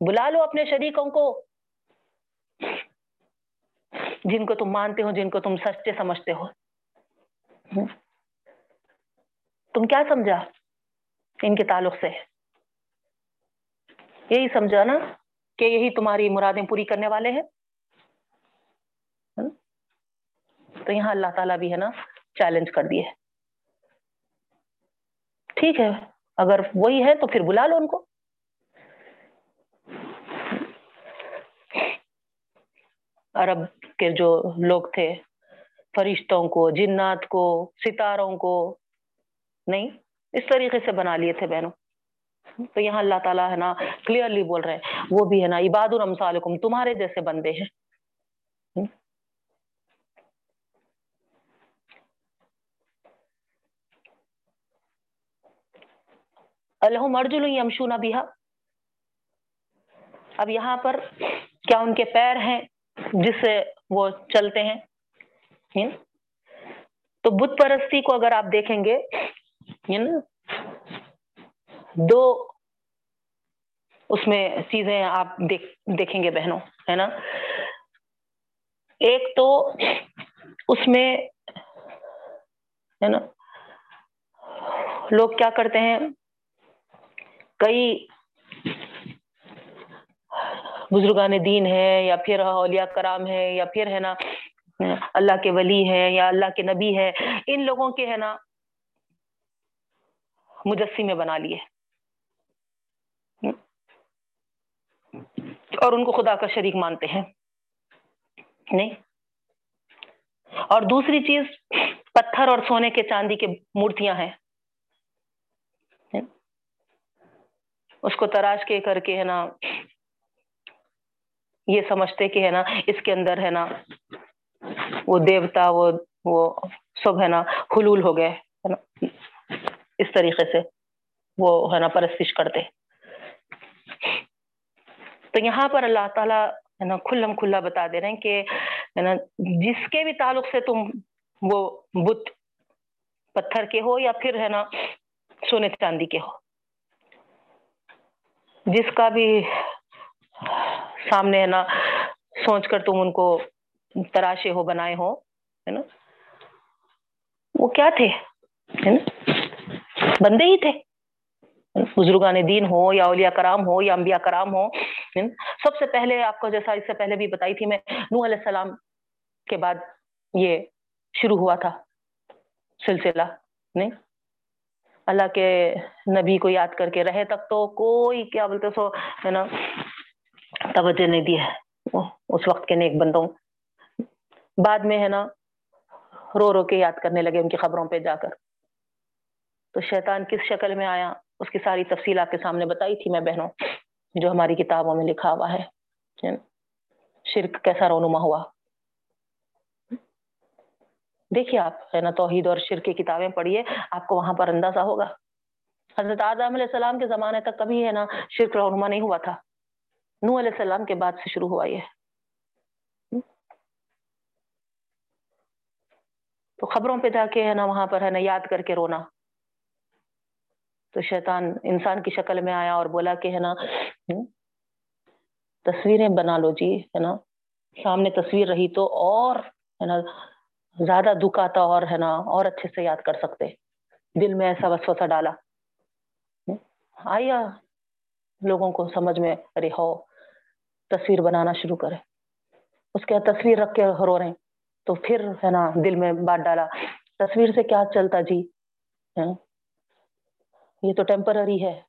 Speaker 1: بلا لو اپنے شریکوں کو، جن کو تم مانتے ہو، جن کو تم سچے سمجھتے ہو۔ تم کیا سمجھا؟ ان کے تعلق سے۔ یہی سمجھا نا کہ یہی تمہاری مرادیں پوری کرنے والے ہیں۔ تو یہاں اللہ تعالیٰ بھی ہے نا چیلنج کر دیے ٹھیک ہے۔ اگر وہی ہے تو پھر بلا لو ان کو۔ عرب کے جو لوگ تھے، فرشتوں کو، جنات کو، ستاروں کو، نہیں، اس طریقے سے بنا لیے تھے بہنوں۔ تو یہاں اللہ تعالیٰ ہے نا کلیئرلی بول رہے ہیں۔ وہ بھی ہے نا عباد الرمسالکم تمہارے جیسے بندے ہیں۔ الحم ارجل یمشون بیہا اب یہاں پر کیا ان کے پیر ہیں جس سے وہ چلتے ہیں؟ یعنی تو بت پرستی کو اگر آپ دیکھیں گے یعنی دو اس میں چیزیں آپ دیکھ، دیکھیں گے بہنوں، ہے نا؟ ایک تو اس میں، ہے نا، لوگ کیا کرتے ہیں؟ کئی بزرگان دین ہے یا پھر اولیاء کرام ہے یا پھر ہے نا اللہ کے ولی ہے یا اللہ کے نبی ہے ان لوگوں کے ہے نا مجسمے بنا لیے۔ اور ان کو خدا کا شریک مانتے ہیں۔ نہیں؟ اور دوسری چیز، پتھر اور سونے کے چاندی کے مورتیاں ہیں۔ اس کو تراش کے کر کے ہے نا، یہ سمجھتے کہ ہے نا، اس کے اندر ہے نا، وہ دیوتا، وہ وہ سب ہے نا حلول ہو گئے ہے نا، اس طریقے سے وہ ہے نا پرستش کرتے۔ تو یہاں پر اللہ تعالیٰ ہے نا کھلم کھلا بتا دے رہے ہیں کہ ہے نا، جس کے بھی تعلق سے تم وہ بت پتھر کے ہو یا پھر ہے نا سونے چاندی کے ہو۔ جس کا بھی سامنے ہے نا، سوچ کر تم ان کو تراشے ہو بنائے ہو، ہے نا؟ وہ کیا تھے؟ بندے ہی تھے۔ بزرگان دین ہو یا اولیاء کرام ہو یا انبیاء کرام ہو سب سے پہلے آپ کو جیسا اس سے پہلے بھی بتائی تھی میں، نوح علیہ السلام کے بعد یہ شروع ہوا تھا سلسلہ، نہیں؟ اللہ کے نبی کو یاد کر کے رہے تک تو کوئی کیا بولتے سو، ہے نا، توجہ نہیں دی ہے۔ اس وقت کے نیک بندوں۔ بعد میں، ہے نا، رو رو کے یاد کرنے لگے ان کی خبروں پہ جا کر۔ تو شیطان کس شکل میں آیا، اس کی ساری تفصیل آپ کے سامنے بتائی تھی میں بہنوں، جو ہماری کتابوں میں لکھا ہوا ہے۔ شرک کیسا رونما ہوا۔ دیکھیے آپ ہے نا توحید اور شرک کی کتابیں پڑھیے، آپ کو وہاں پر اندازہ ہوگا۔ حضرت آدم علیہ السلام کے زمانے تک کبھی ہے نا شرک رونما نہیں ہوا تھا۔ نو علیہ السلام کے بعد سے شروع ہوا یہ۔ تو خبروں پہ جا کے ہے نا وہاں پر ہے نا یاد کر کے رونا۔ تو شیطان انسان کی شکل میں آیا اور بولا کہ ہے نا تصویریں بنا لو جی ہے نا۔ سامنے تصویر رہی تو اور، ہے نا زیادہ دکھ آتا اور ہے نا، اور اچھے سے یاد کر سکتے۔ دل میں ایسا وسوسہ ڈالا۔ آیا لوگوں کو سمجھ میں، ارے ہو، تصویر بنانا شروع کرے۔ اس کے تصویر رکھ کے رو رہے تو پھر ہے نا، دل میں بات ڈالا۔ تصویر سے کیا چلتا جی؟ یہ تو ٹیمپرری ہے۔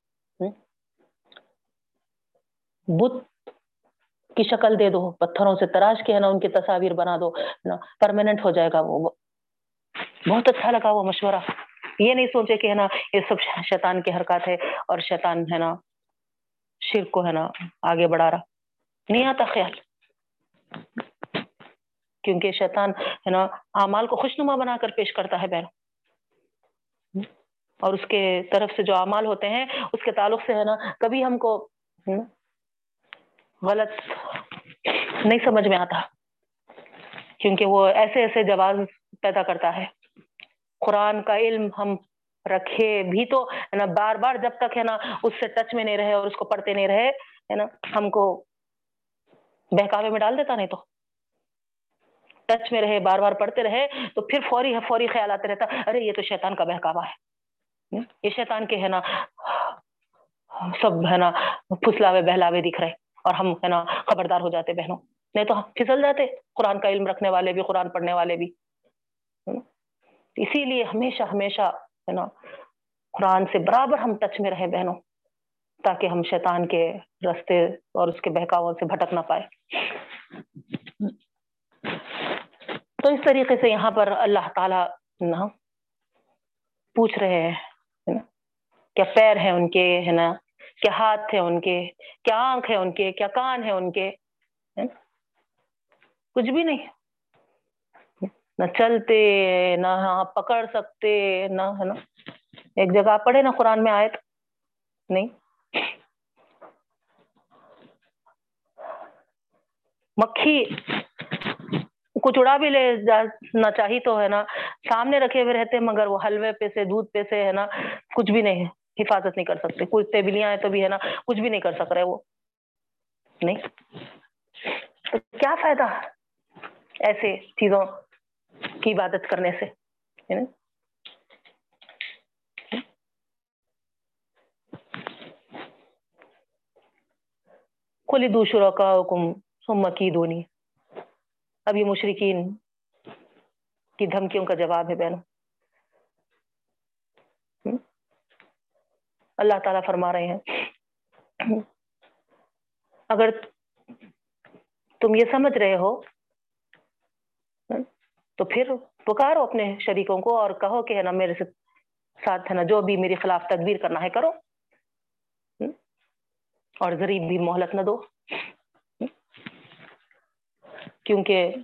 Speaker 1: بت کی شکل دے دو، پتھروں سے تراش کے ہے نا، ان کی تصاویر بنا دو، نا پرماننٹ ہو جائے گا وہ بہت اچھا لگا وہ مشورہ۔ یہ نہیں سوچے کہ ہے نا، یہ سب شیطان کی حرکات ہے اور شیطان ہے نا، شرک کو ہے نا آگے بڑھا رہا۔ نہیں آتا خیال۔ کیونکہ شیطان ہے نا، اعمال کو خوشنما بنا کر پیش کرتا ہے بہن۔ اور اس کے طرف سے جو اعمال ہوتے ہیں، اس کے تعلق سے ہے نا، کبھی ہم کو غلط نہیں سمجھ میں آتا کیونکہ وہ ایسے ایسے جواز پیدا کرتا ہے۔ قرآن کا علم ہم رکھے بھی تو ہے نا، بار بار جب تک ہے نا اس سے ٹچ میں نہیں رہے اور اس کو پڑھتے نہیں رہے ہے نا، ہم کو بہکاوے میں ڈال دیتا نہیں تو۔ ٹچ میں رہے، بار بار پڑھتے رہے تو پھر فوری فوری خیال آتے رہتا، ارے یہ تو شیطان کا بہکاوا ہے۔ یہ شیطان کے ہے نا، سب ہے نا، پھسلاوے، بہلاوے دکھ رہے۔ اور ہم ہے نا خبردار ہو جاتے بہنوں۔ نہیں تو پھسل جاتے، قرآن کا علم رکھنے والے بھی، قرآن پڑھنے والے بھی۔ اسی لیے ہمیشہ ہمیشہ ہے نا قرآن سے برابر ہم ٹچ میں رہے بہنوں، تاکہ ہم شیطان کے رستے اور اس کے بہکاؤں سے بھٹک نہ پائے۔ تو اس طریقے سے یہاں پر اللہ تعالی نا پوچھ رہے ہیں کیا پیر ہیں ان کے، ہے نا؟ کیا ہاتھ ہے ان کے؟ کیا آنکھ ہے ان کے؟ کیا کان ہے ان کے؟ کچھ بھی نہیں۔ نہ چلتے، نہ ہاں پکڑ سکتے، نہ، ہے نا؟ ایک جگہ پڑھے نا قرآن میں آئے نہیں؟ مکھی کچھ اڑا بھی لے جانا چاہی تو، ہے نا؟ سامنے رکھے ہوئے رہتے مگر وہ حلوے پہ سے، دودھ پہ سے، ہے نا؟ کچھ بھی نہیں ہے۔ حفاظت نہیں کر سکتے۔ کچھ تیبلیاں ہیں تو بھی ہے نا، کچھ بھی نہیں کر سک رہے وہ۔ نہیں۔ تو کیا فائدہ ایسے چیزوں کی عبادت کرنے سے؟ کھلی دوسروں کا حکم سم کی دونی اب یہ مشرقین کی دھمکیوں کا جواب ہے بہنوں۔ اللہ تعالیٰ فرما رہے ہیں۔ اگر تم یہ سمجھ رہے ہو، تو پھر پکارو اپنے شریکوں کو اور کہو کہ ہے نا، میرے سے ساتھ ہے نا، جو بھی میری خلاف تدبیر کرنا ہے کرو۔ اور غریب بھی مہلت نہ دو۔ کیونکہ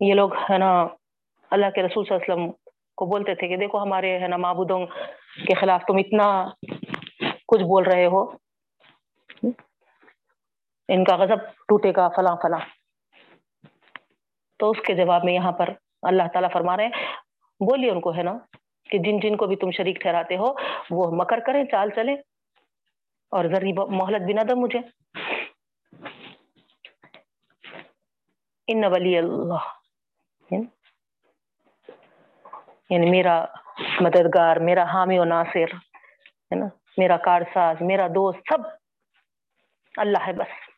Speaker 1: یہ لوگ ہے نا، اللہ کے رسول صلی اللہ علیہ وسلم کو بولتے تھے کہ دیکھو ہمارے ہے نا معبودوں کے خلاف تم اتنا کچھ بول رہے ہو؟ ان کا غضب ٹوٹے گا فلاں فلاں۔ تو اس کے جواب میں یہاں پر اللہ تعالیٰ فرما رہے ہیں۔ بولیے ان کو ہے نا کہ جن جن کو بھی تم شریک ٹھہراتے ہو، وہ مکر کریں، چال چلیں۔ اور ذریب مہلت بھی نہ دو مجھے۔ ان ولی اللہ۔ یعنی میرا مددگار، میرا حامی و ناصر، ہے نا؟ میرا کارساز، میرا دوست، سب اللہ ہے بس،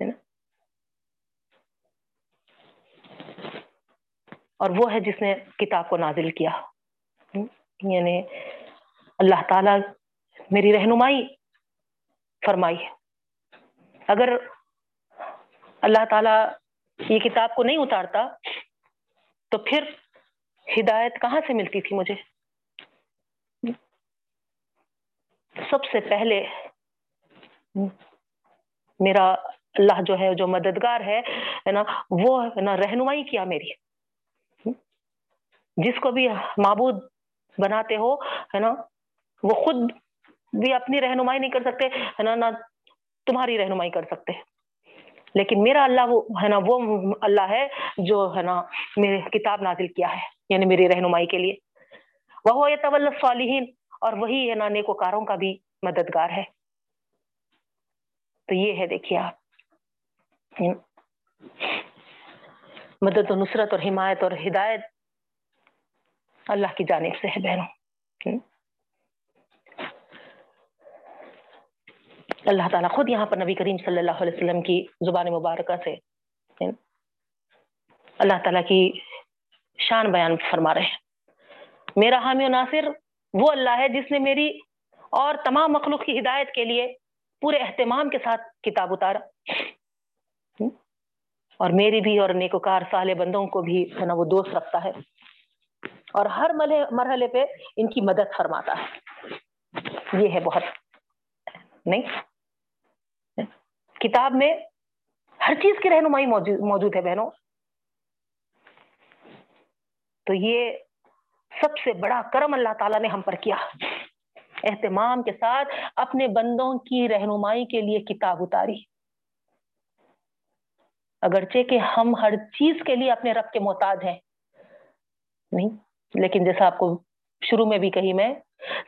Speaker 1: ہے نا؟ اور وہ ہے جس نے کتاب کو نازل کیا۔ یعنی اللہ تعالی میری رہنمائی فرمائی اگر اللہ تعالی یہ کتاب کو نہیں اتارتا تو پھر ہدایت کہاں سے ملتی تھی مجھے؟ سب سے پہلے میرا اللہ جو ہے، جو مددگار ہے نا، وہ نا، رہنمائی کیا میری۔ جس کو بھی معبود بناتے ہو، ہے نا، وہ خود بھی اپنی رہنمائی نہیں کر سکتے، ہے نا، نہ تمہاری رہنمائی کر سکتے۔ لیکن میرا اللہ وہ ہے نا، وہ اللہ ہے جو ہے نا میرے کتاب نازل کیا ہے یعنی میری رہنمائی کے لیے۔ وہ یہ طول صالحین اور وہی ہے نا، نیکوکاروں کا بھی مددگار ہے۔ تو یہ ہے دیکھیے آپ۔ مدد و نصرت اور حمایت اور ہدایت اللہ کی جانب سے ہے بہنوں۔ اللہ تعالیٰ خود یہاں پر نبی کریم صلی اللہ علیہ وسلم کی زبان مبارکہ سے، اللہ تعالیٰ کی شان بیان فرما رہے ہیں۔ میرا حامی و ناصر وہ اللہ ہے جس نے میری اور تمام مخلوق کی ہدایت کے لیے پورے اہتمام کے ساتھ کتاب اتارا۔ اور میری بھی اور نیکوکار سالے بندوں کو بھی ہے نا وہ دوست رکھتا ہے۔ اور ہر مرحلے پہ ان کی مدد فرماتا ہے۔ یہ ہے بہت، نہیں؟ کتاب میں ہر چیز کی رہنمائی موجود ہے بہنوں۔ تو یہ سب سے بڑا کرم اللہ تعالیٰ نے ہم پر کیا۔ اہتمام کے ساتھ اپنے بندوں کی رہنمائی کے لیے کتاب اتاری۔ اگرچہ کہ ہم ہر چیز کے لیے اپنے رب کے محتاج ہیں۔ نہیں، لیکن جیسا آپ کو شروع میں بھی کہی میں،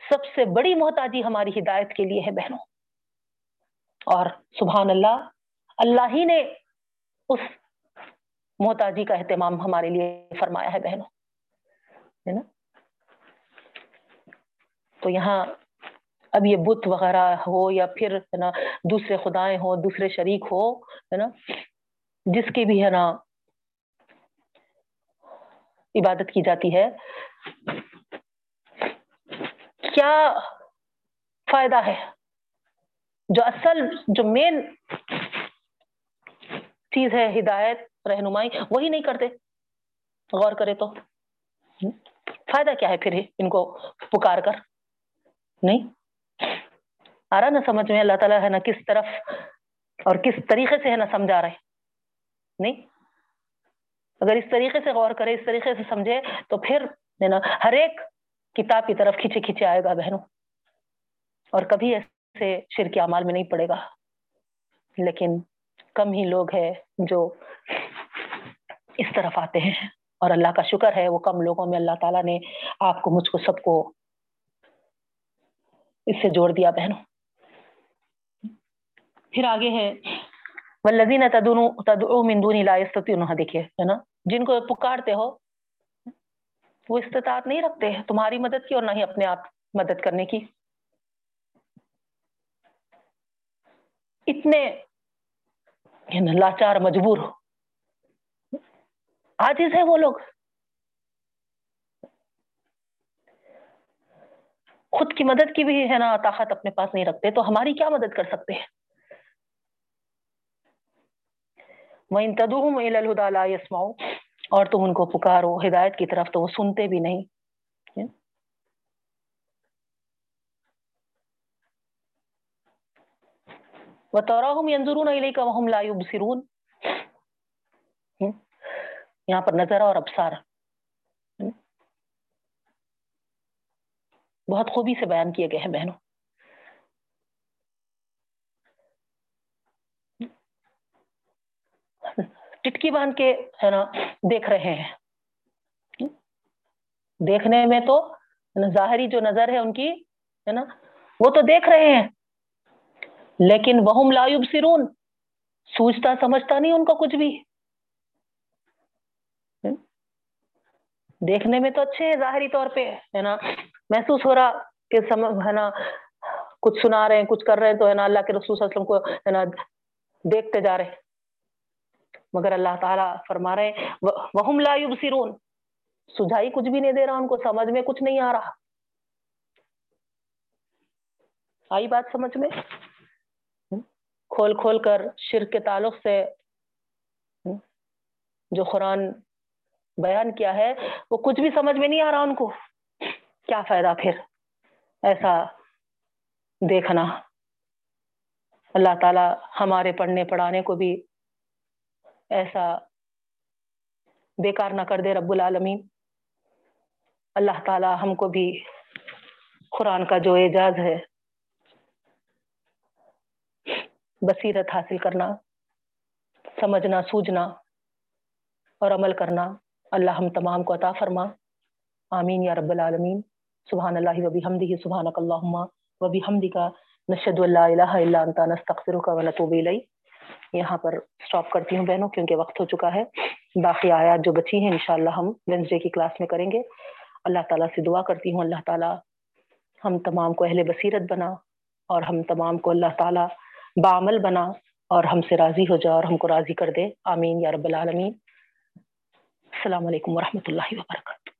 Speaker 1: سب سے بڑی محتاجی ہماری ہدایت کے لیے ہے بہنوں۔ اور سبحان اللہ اللہ ہی نے اس محتاجی کا اہتمام ہمارے لیے فرمایا ہے بہنوں، ہے نا؟ تو یہاں اب یہ بت وغیرہ ہو یا پھر ہے نا دوسرے خدائیں ہو دوسرے شریک ہو ہے نا؟ جس کی بھی ہے نا عبادت کی جاتی ہے، کیا فائدہ ہے؟ جو اصل جو مین چیز ہے ہدایت، رہنمائی، وہی نہیں کرتے۔ غور کرے تو۔ فائدہ کیا ہے پھر ان کو پکار کر؟ نہیں۔ آ رہا نا سمجھ میں اللہ تعالیٰ ہے نا کس طرف اور کس طریقے سے ہے نا سمجھا رہے۔ نہیں۔ اگر اس طریقے سے غور کرے، اس طریقے سے سمجھے تو پھر ہے نا، ہر ایک کتاب کی طرف کھینچے کھینچے آئے گا بہنوں۔ اور کبھی ایسے شر کے اعمال میں نہیں پڑے گا۔ لیکن کم ہی لوگ ہیں جو اس طرف آتے ہیں۔ اور اللہ کا شکر ہے وہ کم لوگوں میں اللہ تعالیٰ نے آپ کو، مجھ کو، سب کو اس سے جوڑ دیا بہنوں۔ پھر آگے ہے والذین تدعو من دون لا یستطیعون ہاں، دیکھیے، ہے نا؟ جن کو پکارتے ہو، وہ استطاعت نہیں رکھتے۔ تمہاری مدد کی اور نہ ہی اپنے آپ مدد کرنے کی۔ اتنے یعنی لاچار مجبور ہو۔ آجز ہے وہ لوگ۔ خود کی مدد کی بھی ہے نا، طاقت اپنے پاس نہیں رکھتے، تو ہماری کیا مدد کر سکتے ہیں؟ وَإِن تَدُوهُمْ إِلَى الْهُدَى لَا يَسْمَعُ اور تم ان کو پکارو، ہدایت کی طرف تو وہ سنتے بھی نہیں۔ وَتَرَاهُمْ يَنظُرُونَ إِلَيْكَ وَهُمْ لَا يُبْصِرُونَ. یہاں پر نظر اور ابصار. بہت خوبی سے بیان کیے گئے ہیں بہنوں. ٹٹکی باندھ کے ہے نا دیکھ رہے ہیں. دیکھنے میں تو ظاہری جو نظر ہے ان کی ہے نا وہ تو دیکھ رہے ہیں. لیکن وہ لایوب سرون سوچتا سمجھتا نہیں ان کو کچھ بھی۔ دیکھنے میں تو اچھے ہیں ظاہری طور پہ، ہے نا؟ محسوس ہو رہا کہ ہے نا؟ کچھ سنا رہے ہیں، کچھ کر رہے ہیں تو، ہے نا، اللہ کے رسول صلی اللہ علیہ وسلم کو، ہے نا، دیکھتے جا رہے مگر اللہ تعالیٰ فرما رہے ہیں وہم لا یبصرون۔ سجھائی کچھ بھی نہیں دے رہا ان کو، سمجھ میں کچھ نہیں آ رہا۔ آئی بات سمجھ میں؟ کھول کھول کر شرک کے تعلق سے جو قرآن بیان کیا ہے، وہ کچھ بھی سمجھ میں نہیں آ رہا ان کو۔ کیا فائدہ پھر ایسا دیکھنا؟ اللہ تعالی ہمارے پڑھنے پڑھانے کو بھی ایسا بیکار نہ کر دے رب العالمین۔ اللہ تعالی ہم کو بھی قرآن کا جو اعجاز ہے بصیرت حاصل کرنا، سمجھنا، سوجنا اور عمل کرنا۔ اللہ ہم تمام کو عطا فرما۔ آمین یا رب العالمین۔ سبحان اللہ وبی حمدی سبحان اللہ وبی حمدی کا نشد اللہ الہ الا انت، نستغفرک و الی یہاں پر سٹاپ کرتی ہوں بہنوں، کیونکہ وقت ہو چکا ہے۔ باقی آیات جو بچی ہیں، انشاءاللہ ہم وینسڈے کی کلاس میں کریں گے۔ اللہ تعالیٰ سے دعا کرتی ہوں، اللہ تعالیٰ ہم تمام کو اہل بصیرت بنا اور ہم تمام کو اللہ تعالیٰ بعمل بنا اور ہم سے راضی ہو جا اور ہم کو راضی کر دے۔ آمین یا رب العالمین۔ السلام علیکم ورحمۃ اللہ وبرکاتہ۔